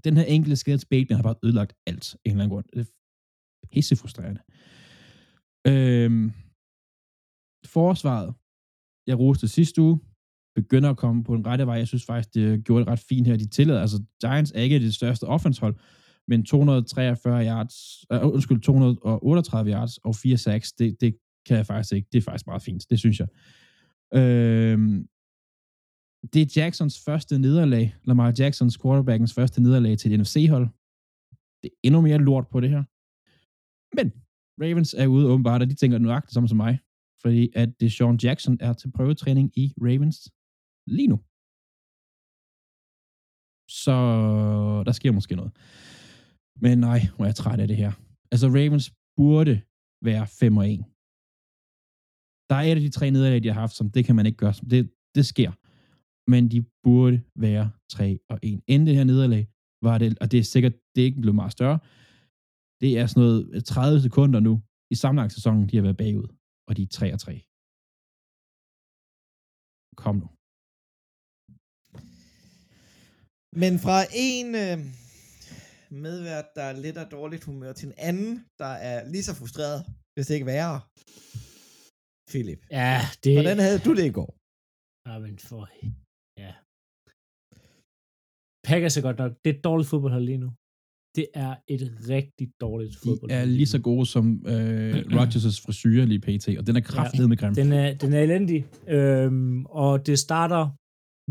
Den her enkelte skadets baby har bare ødelagt alt, en eller anden grund. Det er pisse frustrerende. Øhm, forsvaret, jeg roste sidste uge, begynder at komme på den rette vej. Jeg synes faktisk, det gjorde det ret fint her. De tillader, altså Giants er ikke det største offenshold, men 243 yards, uh, undskyld, 238 yards og 4 sacks, det, det kan jeg faktisk ikke. Det er faktisk meget fint, det synes jeg. Øh, det er Jacksons første nederlag, Lamar Jacksons quarterbackens første nederlag til et NFC-hold. Det er endnu mere lort på det her. Men Ravens er ude åbenbart, og de tænker nøjagtigt samme som mig. Fordi at det Sean Jackson er til prøvetræning i Ravens lige nu. Så der sker måske noget. Men nej, hvor er jeg træt af det her. Altså Ravens burde være 5 og 1. Der er et af de tre nederlag, de har haft, som det kan man ikke gøre. Det, det sker men de burde være 3 og 1. Inden det her nederlag var det, og det er sikkert, det er ikke blevet meget større, det er sådan noget øh, 30 sekunder nu i sammenlagt sæsonen, de har været bagud, og de er 3 og 3. Kom nu. Men fra en øh, medvært, der er lidt af dårligt humør, til en anden, der er lige så frustreret, hvis det ikke værre. Philip. Ja, det... Hvordan havde du det i går? Ja, men for Ja. Packers er godt nok, det er et dårligt fodboldhold lige nu. Det er et rigtig dårligt fodboldhold. De er lige så gode som øh, [clears throat] Rodgers' frisyr lige pt, og den er kraftig ja, med grim. Den er, den er elendig, øhm, og det starter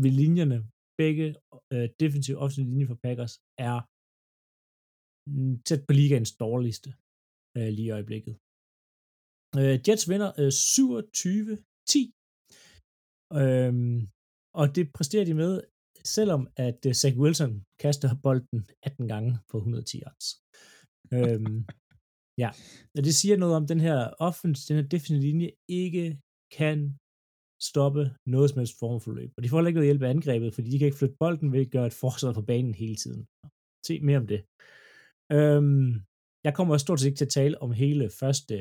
ved linjerne. Begge øh, defensive offensive linjer for Packers er tæt på ligaens dårligste øh, lige i øjeblikket. Øh, Jets vinder øh, 27-10. Øhm, og det præsterer de med, selvom at uh, Zach Wilson kaster bolden 18 gange på 110 yards. øhm, [laughs] ja, og det siger noget om den her offense, den her defensive linje ikke kan stoppe noget som helst form for løb. Og de får ikke noget hjælp af angrebet, fordi de kan ikke flytte bolden ved at gøre et forsvar på banen hele tiden. Se mere om det. Øhm, jeg kommer stort set ikke til at tale om hele første,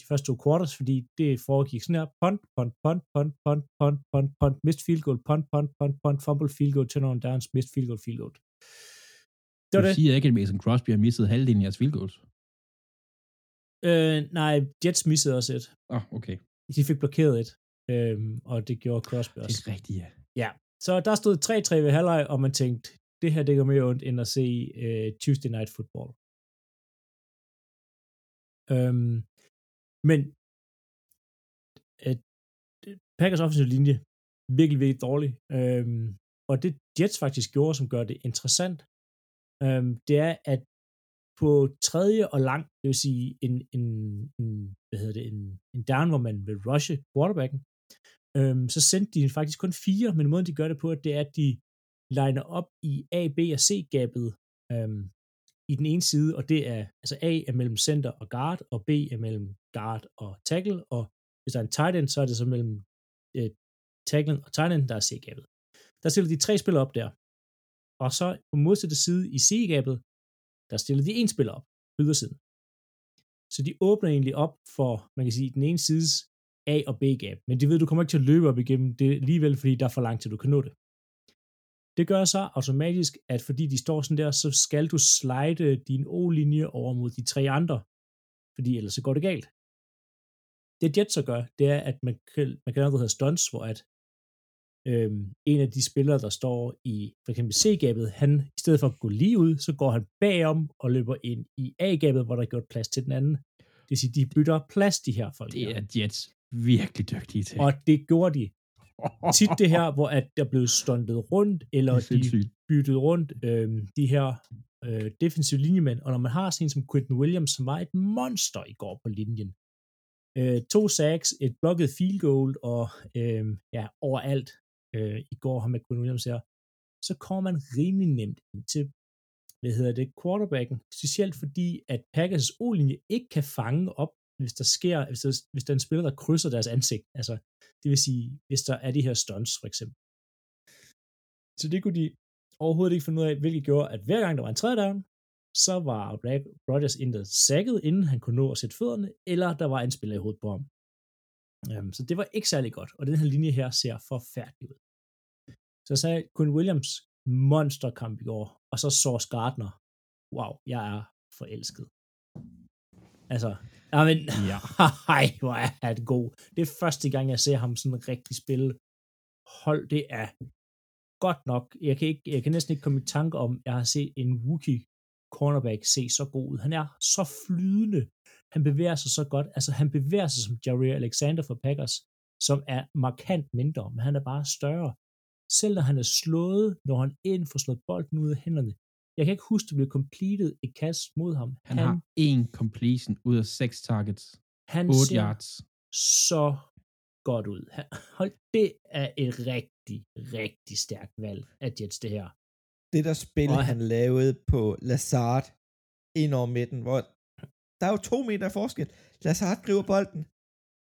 de første to quarters, fordi det foregik sådan her. Punt, punt, punt, punt, punt, punt, punt, punt, missed field goal, punt, punt, punt, punt, fumble, field goal, turnover downs, missed field goal, field goal. Det var du det. siger ikke, at Mason Crosby har misset halvdelen af jeres field goals. Øh, nej, Jets missede også et. Oh, okay. De fik blokeret et, øhm, og det gjorde Crosby Det også. er rigtigt, ja. Ja, så der stod 3-3 ved halvleg, og man tænkte, det her det gør mere ondt, end at se øh, Tuesday Night Football. Øhm, men at Packers offensive linje, virkelig, virkelig dårlig. Øhm, og det Jets faktisk gjorde, som gør det interessant, øhm, det er, at på tredje og lang, det vil sige en, en, en hvad hedder det, en, en down, hvor man vil rushe quarterbacken, øhm, så sendte de faktisk kun fire, men måden de gør det på, det er, at de liner op i A, B og C-gabet øhm, i den ene side, og det er, altså A er mellem center og guard, og B er mellem guard og tackle, og hvis der er en tight end, så er det så mellem øh, tackle og tight end, der er C-gabet. Der stiller de tre spillere op der. Og så på modsatte side i C-gabet, der stiller de en spiller op på ydersiden. Så de åbner egentlig op for, man kan sige, den ene sides A- og B-gab. Men det ved, du kommer ikke til at løbe op igennem det alligevel, fordi der er for langt til, du kan nå det. Det gør så automatisk, at fordi de står sådan der, så skal du slide din O-linje over mod de tre andre, fordi ellers så går det galt. Det Jets så gør, det er, at man kan, man kan noget, der hedder stunts, hvor at øhm, en af de spillere, der står i for eksempel C-gabet, han i stedet for at gå lige ud, så går han bagom og løber ind i A-gabet, hvor der er gjort plads til den anden. Det vil sige, de bytter plads, de her folk. Det er Jets virkelig dygtige til. Og det gjorde de. Tit det her, hvor at der blev stuntet rundt, eller er de byttet rundt øh, de her øh, defensive linjemænd, og når man har sådan en som Quentin Williams, som var et monster i går på linjen, øh, to sacks, et blokket field goal, og øh, ja, overalt øh, i går har med Quentin Williams her, så kommer man rimelig nemt ind til, hvad hedder det, quarterbacken, specielt fordi, at Packers O-linje ikke kan fange op, hvis der sker, hvis der, hvis der er en spiller, der krydser deres ansigt, altså, det vil sige, hvis der er de her stunts, for eksempel. Så det kunne de overhovedet ikke finde ud af, hvilket gjorde, at hver gang der var en tredje down, så var Black Rodgers intet sækket, inden han kunne nå at sætte fødderne, eller der var en spiller i hovedet på ham. Øhm, så det var ikke særlig godt, og den her linje her ser forfærdelig ud. Så sagde Quinn Williams, monsterkamp i går, og så Source Gardner, wow, jeg er forelsket. Altså, ja, men, Ja. [laughs] hej, hvor er han god. Det er første gang, jeg ser ham sådan rigtig spille. Hold, det er godt nok. Jeg kan, ikke, jeg kan næsten ikke komme i tanke om, jeg har set en rookie cornerback se så god ud. Han er så flydende. Han bevæger sig så godt. Altså, han bevæger sig som Jerry Alexander for Packers, som er markant mindre, men han er bare større. Selv når han er slået, når han ind får slået bolden ud af hænderne. Jeg kan ikke huske, at det blev completed et kast mod ham. Han har en completion ud af seks targets. han 8 ser yards. så godt ud. Han- Hold, det er et rigtig, rigtig stærkt valg af Jets, det her. Det der spil, Og han- han lavede på Lazard ind over midten, hvor der er jo to meter forskel. Lazard griber bolden.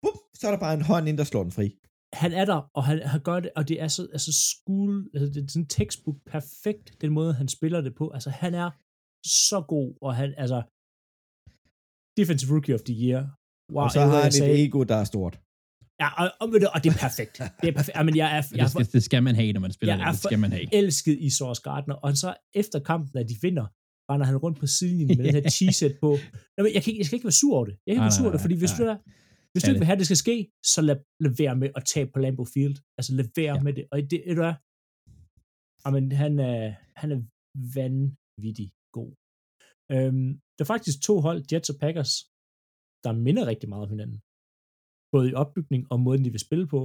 Bum, så er der bare en hånd ind, der slår den fri. Han er der, og han, han gør det, og det er så altså school, altså det er sådan textbook perfekt, den måde, han spiller det på. Altså, han er så god, og han, altså, defensive rookie of the year. Wow, og så har han et ego, der er stort. Ja, og, og, ved du, og det er perfekt. Det er perfekt. Jamen, jeg er, jeg det, er skal, det skal man have, når man spiller Jeg det. Det for- skal man have. elsket i Sauce Gardner, og så efter kampen, at de vinder, render han rundt på sidelinjen med den her [laughs] t-shirt på. Nå, men jeg, kan ikke, jeg skal ikke være sur over det. Jeg kan ikke Nej, være sur over det, fordi hvis nej. du er, hvis du ikke vil have, at det skal ske, så lad, lad være med at tage på Lambeau Field. Altså lad være Ja. med det. Og det, det du er, jamen, han er, han er vanvittig god. Øhm, der er faktisk to hold, Jets og Packers, der minder rigtig meget om hinanden. Både i opbygning og måden, de vil spille på.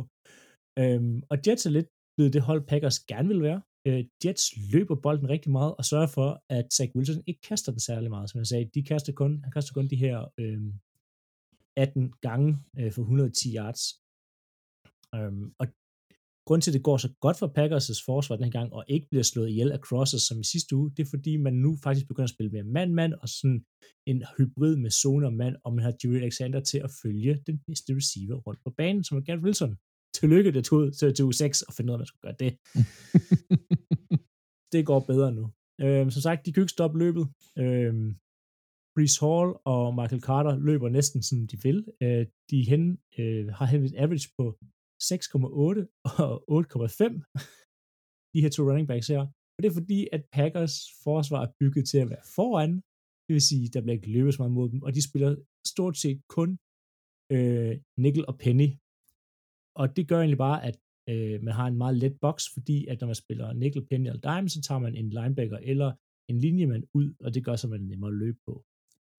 Øhm, og Jets er lidt blevet det hold, Packers gerne vil være. Øh, Jets løber bolden rigtig meget og sørger for, at Zach Wilson ikke kaster den særlig meget. Som jeg sagde, de kaster kun, han kaster kun de her øhm, 18 gange øh, for 110 yards. Øhm, og grund til, at det går så godt for Packers' forsvar den her gang, og ikke bliver slået ihjel af crosses som i sidste uge, det er fordi, man nu faktisk begynder at spille mere mand-mand, og sådan en hybrid med zone og mand, og man har Jerry Alexander til at følge den bedste receiver rundt på banen, som er Garrett Wilson. Tillykke, det tog til, til uge 6 og finde ud af, man skulle gøre det. det går bedre nu. Øhm, som sagt, de kan ikke stoppe løbet. Øhm, Brees Hall og Michael Carter løber næsten som de vil. Øh, de hen, øh, har hen et average på 6,8 og 8,5. De her to running backs her. Og det er fordi, at Packers forsvar er bygget til at være foran, det vil sige, der bliver ikke løbet så meget mod dem, og de spiller stort set kun øh, nickel og penny. Og det gør egentlig bare, at øh, man har en meget let boks, fordi at når man spiller nickel, penny eller dime, så tager man en linebacker eller en linjemand ud, og det gør så, at man er nemmere at løbe på.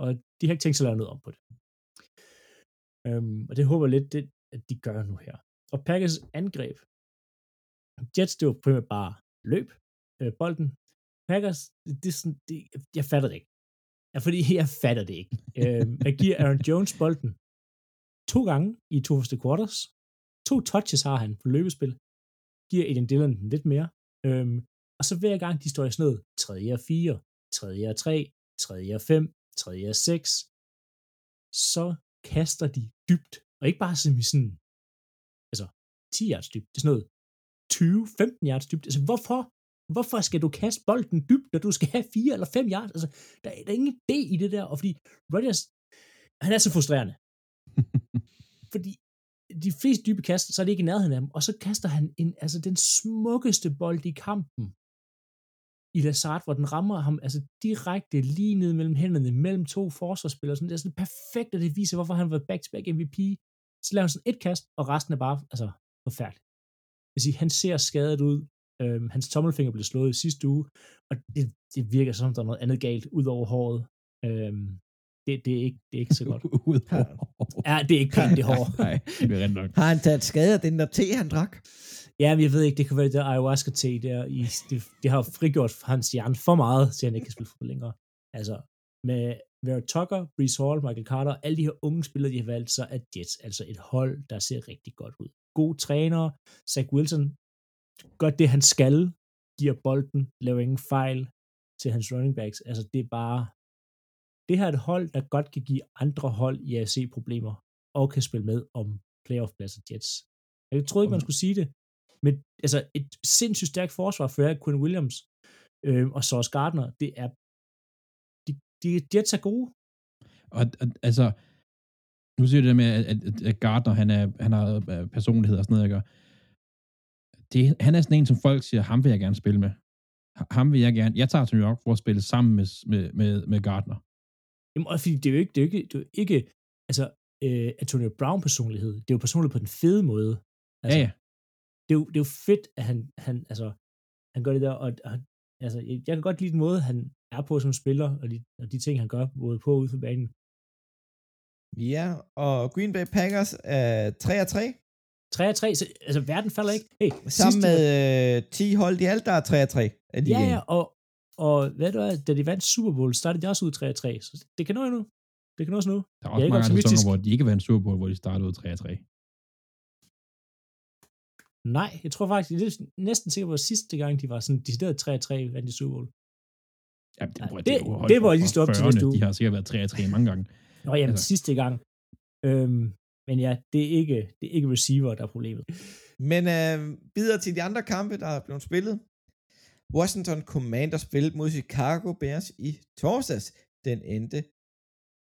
Og de har ikke tænkt sig at lave noget om på det. Øhm, og det håber jeg lidt, det, at de gør nu her. Og Packers angreb. Jets, det var primært bare løb øh, bolden. Packers, det, det er sådan, det, jeg fatter det ikke. Ja, fordi [laughs] jeg fatter det ikke. øhm, jeg giver Aaron Jones bolden to gange i to første quarters. To touches har han på løbespil. Giver Aiden Dillon den lidt mere. Øhm, og så hver gang de står i sådan noget 3. og 4, 3. og 3, 3. og 5, 3. og 6, så kaster de dybt. Og ikke bare som i sådan, altså 10 yards dybt. Det er sådan noget 20-15 yards dybt. Altså hvorfor? Hvorfor skal du kaste bolden dybt, når du skal have 4 eller 5 yards? Altså, der, der er ingen idé i det der, og fordi Rodgers, han er så frustrerende. [laughs] fordi de fleste dybe kast, så er det ikke i nærheden af ham, og så kaster han en, altså den smukkeste bold i kampen i Lazard, hvor den rammer ham altså direkte lige ned mellem hænderne, mellem to forsvarsspillere. Sådan, det er sådan perfekt, at det viser, hvorfor han var back-to-back MVP. Så laver han sådan et kast, og resten er bare altså, forfærdeligt. Jeg sige, han ser skadet ud. Øhm, hans tommelfinger blev slået i sidste uge, og det, det virker som, der er noget andet galt ud over håret. Øhm, det, det, er ikke, det er ikke så godt. [laughs] ja, det er ikke pænt, det hår. Nej, det rent nok. Har han taget skade af den der te, han drak? Ja, men jeg ved ikke, det kan være det der ayahuasca-te der. I, det, det har frigjort hans hjerne for meget, så han ikke kan spille fodbold længere. Altså, med Vera Tucker, Brees Hall, Michael Carter, alle de her unge spillere, de har valgt, så er Jets altså et hold, der ser rigtig godt ud. God træner, Zach Wilson gør det, han skal, giver bolden, laver ingen fejl til hans running backs. Altså, det er bare, det her er et hold, der godt kan give andre hold i AFC problemer, og kan spille med om playoff-pladser Jets. Jeg troede ikke, man skulle sige det, men altså et sindssygt stærkt forsvar for Quinn Williams øh, og Sauce Gardner, det er de, de, Jets er gode. Og, og altså, nu siger du det med, at, at, Gardner, han, er, han har øh, personlighed og sådan noget, ikke? Det, han er sådan en, som folk siger, ham vil jeg gerne spille med. Ham vil jeg gerne. Jeg tager til New York for at spille sammen med, med, med, med Gardner. Jamen, og fordi det er jo ikke, det er jo ikke, det er jo ikke altså, øh, Antonio Brown personlighed. Det er jo personlighed på den fede måde. Altså, ja, ja. Det er, jo, det er jo fedt, at han, han, altså, han gør det der, og, og altså, jeg kan godt lide den måde, han er på som spiller, og de, og de ting, han gør, både på og ude for banen. Ja, og Green Bay Packers er 3 3. 3 3, så, altså verden falder ikke. Hey, Sammen med øh, 10 hold i alt, der er 3 3. Ja, ja, og, og hvad du er, da de vandt Super Bowl, startede de også ud 3 3, så det kan nå endnu. Det kan nås nu. Der er også mange andre sæsoner, hvor de ikke vandt Super Bowl, hvor de startede ud 3 3. Nej, jeg tror faktisk, det er næsten sikkert på sidste gang, de var sådan decideret 3-3 vandt i Super Bowl. Ja, det, ja, det, det, det var lige stå op til næste uge. De har sikkert været 3-3 mange gange. Nå, jamen, altså. sidste gang. Øhm, men ja, det er, ikke, det er ikke receiver, der er problemet. Men øh, videre til de andre kampe, der er blevet spillet. Washington Commanders spillede mod Chicago Bears i torsdags. Den endte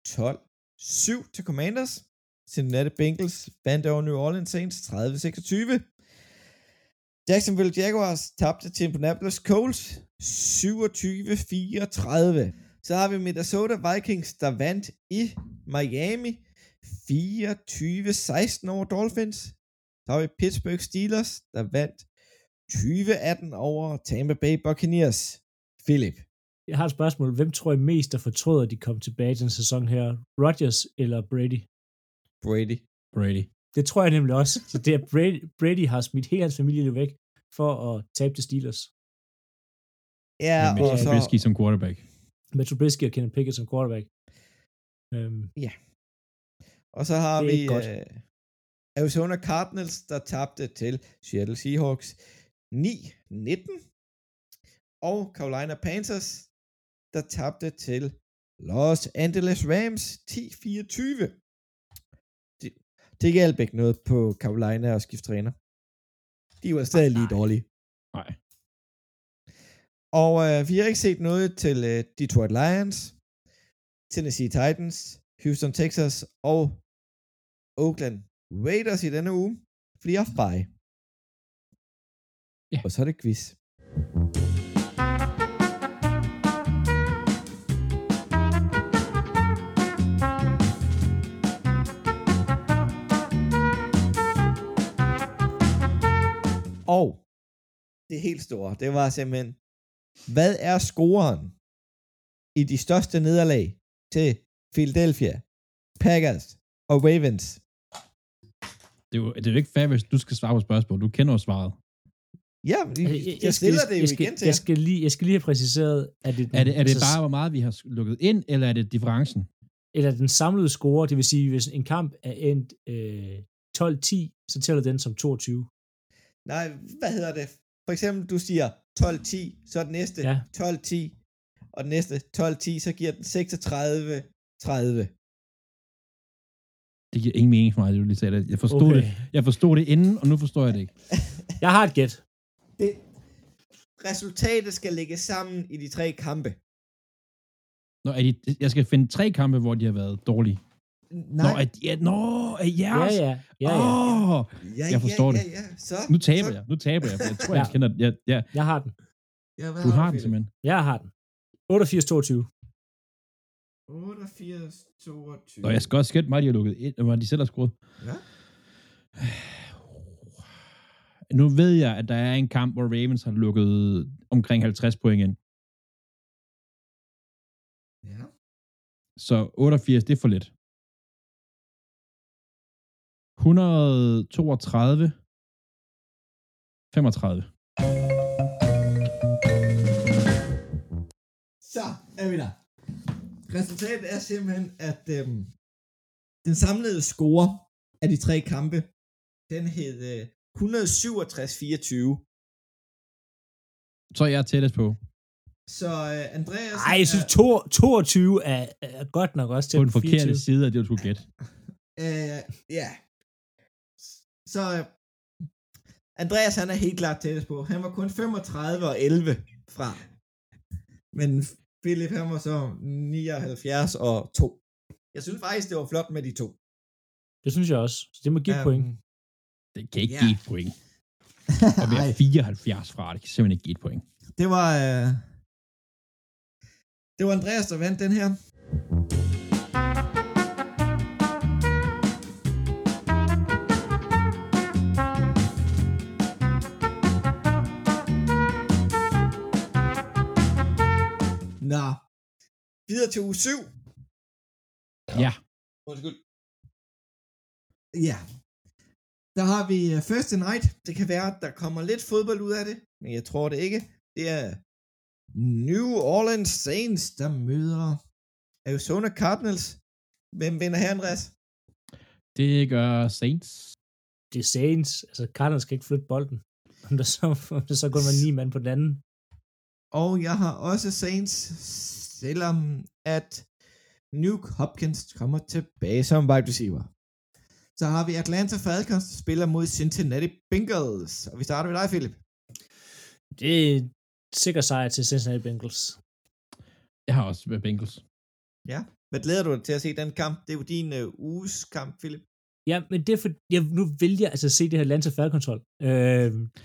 12-7 til Commanders. Cincinnati Bengals vandt over New Orleans Saints 30-26. Jacksonville Jaguars tabte til Indianapolis Colts 27-34. Så har vi Minnesota Vikings, der vandt i Miami 24-16 over Dolphins. Så har vi Pittsburgh Steelers, der vandt 20-18 over Tampa Bay Buccaneers. Philip. Jeg har et spørgsmål. Hvem tror I mest, der fortrøder, at de kom tilbage til den sæson her? Rodgers eller Brady? Brady. Brady. Det tror jeg nemlig også. Så det er Brady, Brady har smidt hele hans familie væk for at tabe til Steelers. Ja, med og så... Trubisky som quarterback. Med Trubisky og Kenny Pickett som quarterback. Um, ja. Og så har vi uh, Arizona Cardinals, der tabte til Seattle Seahawks 9-19. Og Carolina Panthers, der tabte til Los Angeles Rams 10-24 det, hjalp ikke noget på Carolina og skifte træner. De var stadig lige dårlige. Nej. Og øh, vi har ikke set noget til øh, Detroit Lions, Tennessee Titans, Houston Texas og Oakland Raiders i denne uge, fordi jeg er bye. Ja. Og så er det quiz. Det helt store, det var simpelthen, hvad er scoren i de største nederlag til Philadelphia, Packers og Ravens? Det er, jo, det er jo ikke fair, hvis du skal svare på spørgsmål. Du kender jo svaret. Ja, Altså, jeg, jeg stiller det jo jeg skal, igen til jeg skal, lige, jeg skal lige have præciseret, at det, Er det, er det altså, bare, hvor meget vi har lukket ind, eller er det differencen? eller den samlede score, det vil sige, hvis en kamp er endt øh, 12-10, så tæller den som 22. Nej, hvad hedder det? For eksempel, du siger 12-10, så er den næste Ja. 12-10, og den næste 12-10, så giver den 36-30. Det giver ingen mening for mig, det du lige sagde. det. Jeg forstod, okay. det. jeg forstod det inden, og nu forstår jeg det ikke. [laughs] Jeg har et gæt. Det, resultatet skal lægges sammen i de tre kampe. Nå, er de, jeg skal finde tre kampe, hvor de har været dårlige. Nej. Nå, de, ja, nå, Ja, jeres? ja. ja, ja. Åh, ja, jeg forstår ja, det. Ja, ja. Så, nu taber så, jeg. Nu taber jeg. Jeg tror, Ja. jeg kender ja, ja, Jeg har den. Ja, hvad Du har den Philip? simpelthen. Jeg har den. 88-22. 88, 22. Og jeg skal også skætte mig, de har lukket ind, hvor de selv har skruet. Ja. Nu ved jeg, at der er en kamp, hvor Ravens har lukket omkring 50 point ind. Ja. Så 88, det er for lidt. 132. 35. Så er vi der. Resultatet er simpelthen, at øhm, den samlede score af de tre kampe, den hed øh, 167-24. Så er jeg tættest på. Så øh, Andreas... Ej, jeg synes, to- 22 er, er godt nok også til På den forkerte 24. side af det, du skulle gætte. Øh, ja. Så øh, Andreas, han er helt klart tættest på. Han var kun 35 og 11 fra. Men Philip, han var så 79 og 2. Jeg synes faktisk, det var flot med de to. Det synes jeg også. Så det må give um, point. Det kan ikke Ja. give et point. [laughs] Og vi er 74 fra, det kan simpelthen ikke give et point. Det var... Øh, det var Andreas, der vandt den her. Nå. Videre til uge 7. Ja. Undskyld. Ja. Der har vi uh, First Night. Det kan være, at der kommer lidt fodbold ud af det, men jeg tror det ikke. Det er New Orleans Saints, der møder Arizona Cardinals. Hvem vinder her, Andreas? Det gør Saints. Det er Saints. Altså, Cardinals skal ikke flytte bolden. Om der så, om der så kun var ni mand på den anden. Og jeg har også Saints, selvom at Nuke Hopkins kommer tilbage som wide receiver. Så har vi Atlanta Falcons, der spiller mod Cincinnati Bengals. Og vi starter med dig, Philip. Det er sikker sejr til Cincinnati Bengals. Jeg har også været Bengals. Ja. Hvad glæder du dig til at se den kamp? Det er jo din øh, uges kamp, Philip. Ja, men det er for, jeg, nu vælger jeg altså at se det her Atlanta Falcons hold. Øh,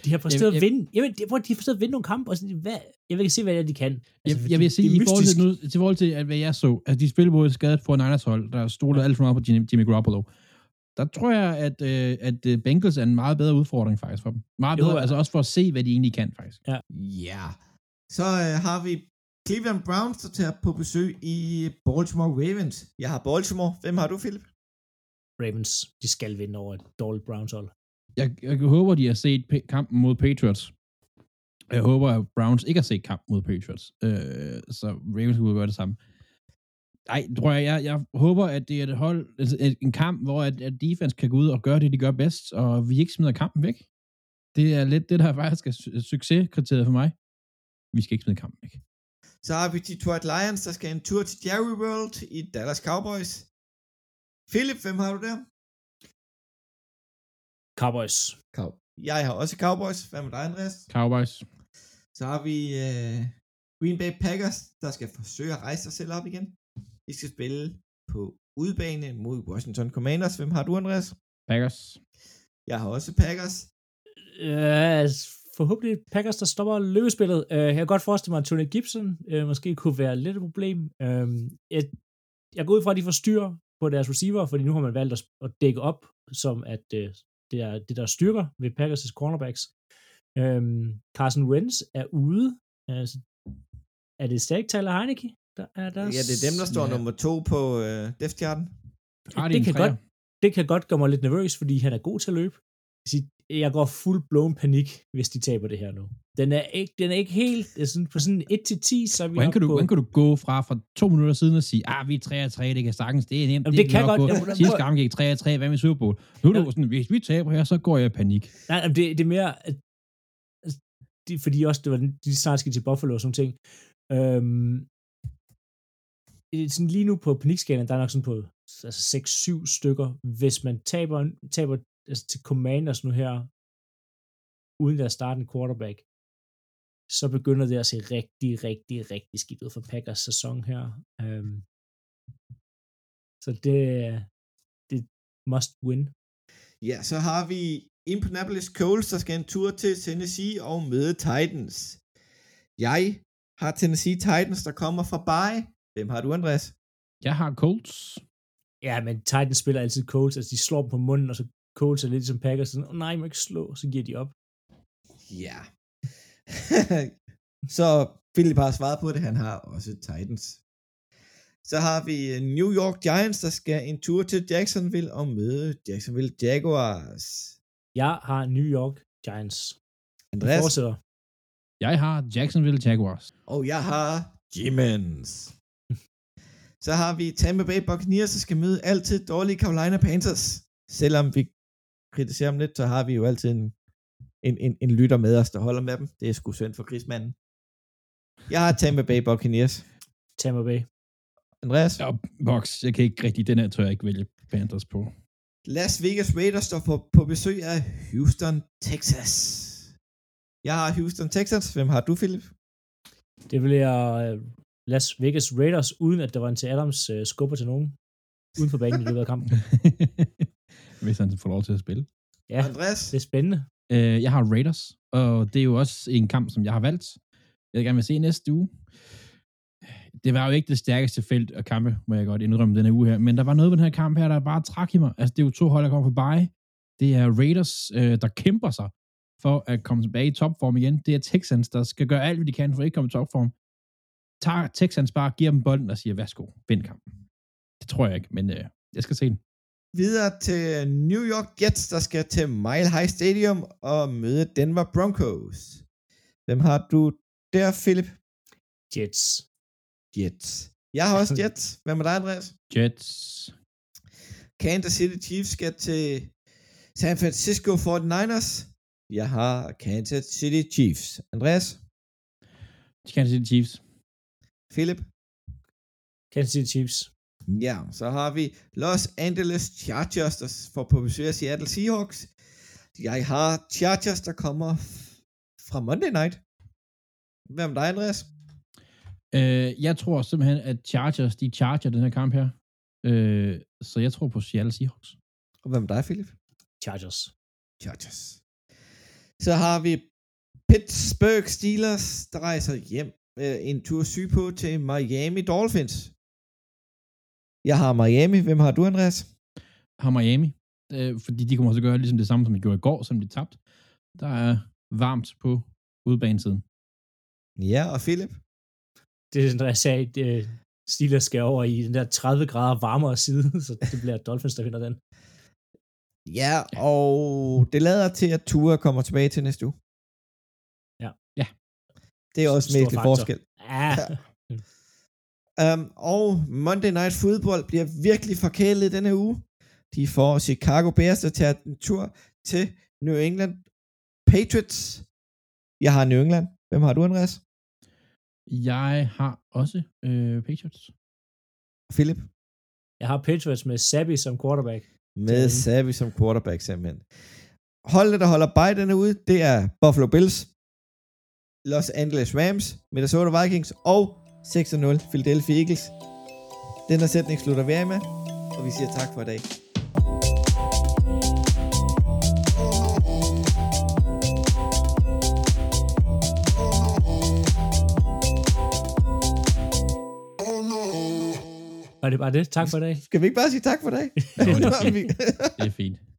de har præsteret Jeg- at jeg- vinde. Jamen, de, hvor de har præsteret at vinde nogle kampe, og sådan, hvad, jeg vil ikke se, hvad det er, de kan. Jeg, fordi jeg vil sige, det i forhold til, nu, til forhold til, at hvad jeg så, at de spiller mod et skadet for Niners hold, der stoler alt for meget på Jimmy, Jimmy Garoppolo. Der tror jeg, at, øh, at øh, Bengals er en meget bedre udfordring faktisk for dem. Meget Jo, bedre, ja. altså også for at se, hvad de egentlig kan faktisk. Ja. Så øh, har vi Cleveland Browns, der tager på besøg i Baltimore Ravens. Jeg har Baltimore. Hvem har du, Philip? Ravens, de skal vinde over et dårligt Browns hold. Jeg, jeg håber, de har set kampen mod Patriots. Jeg håber, at Browns ikke har set kampen mod Patriots. Øh, så Ravens kunne gøre det samme. Nej, tror jeg, jeg, jeg håber, at det er et hold, altså et, en kamp, hvor at, at defense kan gå ud og gøre det, de gør bedst, og vi ikke smider kampen væk. Det er lidt det, der [laughs] faktisk er su- succeskriteriet for mig. Vi skal ikke smide kampen væk. Så har vi Detroit Lions, der skal en tur til Jerry World i Dallas Cowboys. Philip, hvem har du der? Cowboys. Cow. Jeg har også Cowboys. Hvad med dig, Andreas? Cowboys. Så har vi øh, Green Bay Packers, der skal forsøge at rejse sig selv op igen. De skal spille på udbane mod Washington Commanders. Hvem har du, Andreas? Packers. Jeg har også Packers. Øh, forhåbentlig Packers, der stopper løbespillet. Øh, jeg kan godt forestille mig, at Tony Gibson øh, måske kunne være lidt et problem. Øh, jeg, jeg går ud fra, at de får styr på deres receiver, fordi nu har man valgt at, at dække op, som at øh, det, er, det der styrker ved Packers' cornerbacks. Øhm, Carson Wentz er ude. Altså, er det stadig Tyler Heineke? Der er der Ja, det er dem, der står Ja. nummer to på øh, depth charten. Har de det en kan, godt, det kan godt gøre mig lidt nervøs, fordi han er god til at løbe. Jeg går fuld blown panik, hvis de taber det her nu. Den er ikke, den er ikke helt det sådan, på sådan 1-10, så er vi Hvordan kan, du, på... hvordan kan du gå fra for to minutter siden og sige, ah, vi er 3 3, det kan sagtens, det er nemt. Jamen, det kan nok godt- gå. jamen, hvordan- Sidste gang gik 3 3, hvad med Super Bowl? Nu er du sådan, hvis vi taber her, så går jeg i panik. Nej, det, det er mere, at, altså, de, fordi også, det var, den- de snart skal til Buffalo og sådan ting. Øhm, det sådan lige nu på panikskalaen, der er nok sådan på altså 6-7 stykker. Hvis man taber, taber altså til Commanders nu her, uden at starte en quarterback, så begynder det at se rigtig, rigtig, rigtig skidt ud for Packers sæson her. Øhm, så det, det must win. Ja, så har vi Indianapolis Colts, der skal en tur til Tennessee og møde Titans. Jeg har Tennessee Titans, der kommer fra bye. Hvem har du, Andreas? Jeg har Colts. Ja, men Titans spiller altid Colts, altså de slår dem på munden, og så Colts er lidt som Packers, sådan, oh, nej, jeg må ikke slå, så giver de op. Ja. [laughs] så Philip har svaret på det, han har også Titans. Så har vi øh, New York Giants, der skal en tur til Jacksonville og møde Jacksonville Jaguars. Jeg har New York Giants. Andreas? fortsætter. Jeg har Jacksonville Jaguars. Og jeg har Jimmens. [laughs] Så har vi Tampa Bay Buccaneers, der skal møde altid dårlige Carolina Panthers. Selvom vi kritiserer dem lidt, så har vi jo altid en, en, en, en lytter med os, der holder med dem. Det er sgu synd for krigsmanden. Jeg har Tampa Bay Buccaneers. Tampa Bay. Andreas? Ja, Box. Jeg kan ikke rigtig, den her tror jeg ikke vælge Panthers på. Las Vegas Raiders står på, på besøg af Houston, Texas. Jeg har Houston Texans. Hvem har du, Philip? Det bliver øh, Las Vegas Raiders, uden at der var en til Adams øh, skubber til nogen. Uden for banen i løbet af kampen. [laughs] Hvis han får lov til at spille. Ja, Andreas? det er spændende. Øh, jeg har Raiders, og det er jo også en kamp, som jeg har valgt. Jeg vil gerne vil se næste uge. Det var jo ikke det stærkeste felt af kampe, må jeg godt indrømme denne uge her, men der var noget ved den her kamp her, der bare trak i mig. Altså, det er jo to hold, der kommer på bye. Det er Raiders, øh, der kæmper sig for at komme tilbage i topform igen. Det er Texans, der skal gøre alt, hvad de kan for at ikke komme i topform. Tager Texans bare, giver dem bolden og siger, værsgo, vind kampen. Det tror jeg ikke, men øh, jeg skal se den. Videre til New York Jets, der skal til Mile High Stadium og møde Denver Broncos. Hvem har du der, Philip? Jets. Jets. Jeg har også [laughs] Jets. Hvem er dig, Andreas? Jets. Kansas City Chiefs skal til San Francisco 49ers. Jeg har Kansas City Chiefs. Andreas? Kansas City Chiefs. Philip? Kansas City Chiefs. Ja, så har vi Los Angeles Chargers, der får på besøg af Seattle Seahawks. Jeg har Chargers, der kommer fra Monday Night. Hvem er dig, Andreas? Øh, jeg tror simpelthen, at Chargers, de charger den her kamp her. Øh, så jeg tror på Seattle Seahawks. Og hvem er dig, Philip? Chargers. Chargers. Så har vi Pittsburgh Steelers, der rejser hjem øh, en tur sydpå til Miami Dolphins. Jeg har Miami. Hvem har du, Andreas? Har Miami. Øh, fordi de kommer til at gøre ligesom det samme, som de gjorde i går, som de tabte. Der er varmt på udebanesiden. Ja, og Philip? Det er sådan, jeg sagde, at øh, Steelers skal over i den der 30 grader varmere side, [laughs] så det bliver Dolphins, der vinder den. Ja, og det lader til, at Tua kommer tilbage til næste uge. Ja. Ja. Det er også faktor. forskel. Ja. Um, og Monday Night Football bliver virkelig forkælet denne uge. De får Chicago Bears, der tager en tur til New England Patriots. Jeg har New England. Hvem har du, Andreas? Jeg har også øh, Patriots. Philip? Jeg har Patriots med Sabi som quarterback. Med Savvy som quarterback, simpelthen. Holdene, der holder bye denne uge, det er Buffalo Bills, Los Angeles Rams, Minnesota Vikings og 6-0 Philadelphia Eagles. Den her sætning slutter vi af med, og vi siger tak for i dag. Var det bare det? Tak for i dag. Skal vi ikke bare sige tak for i dag? Er. Det er fint. [laughs]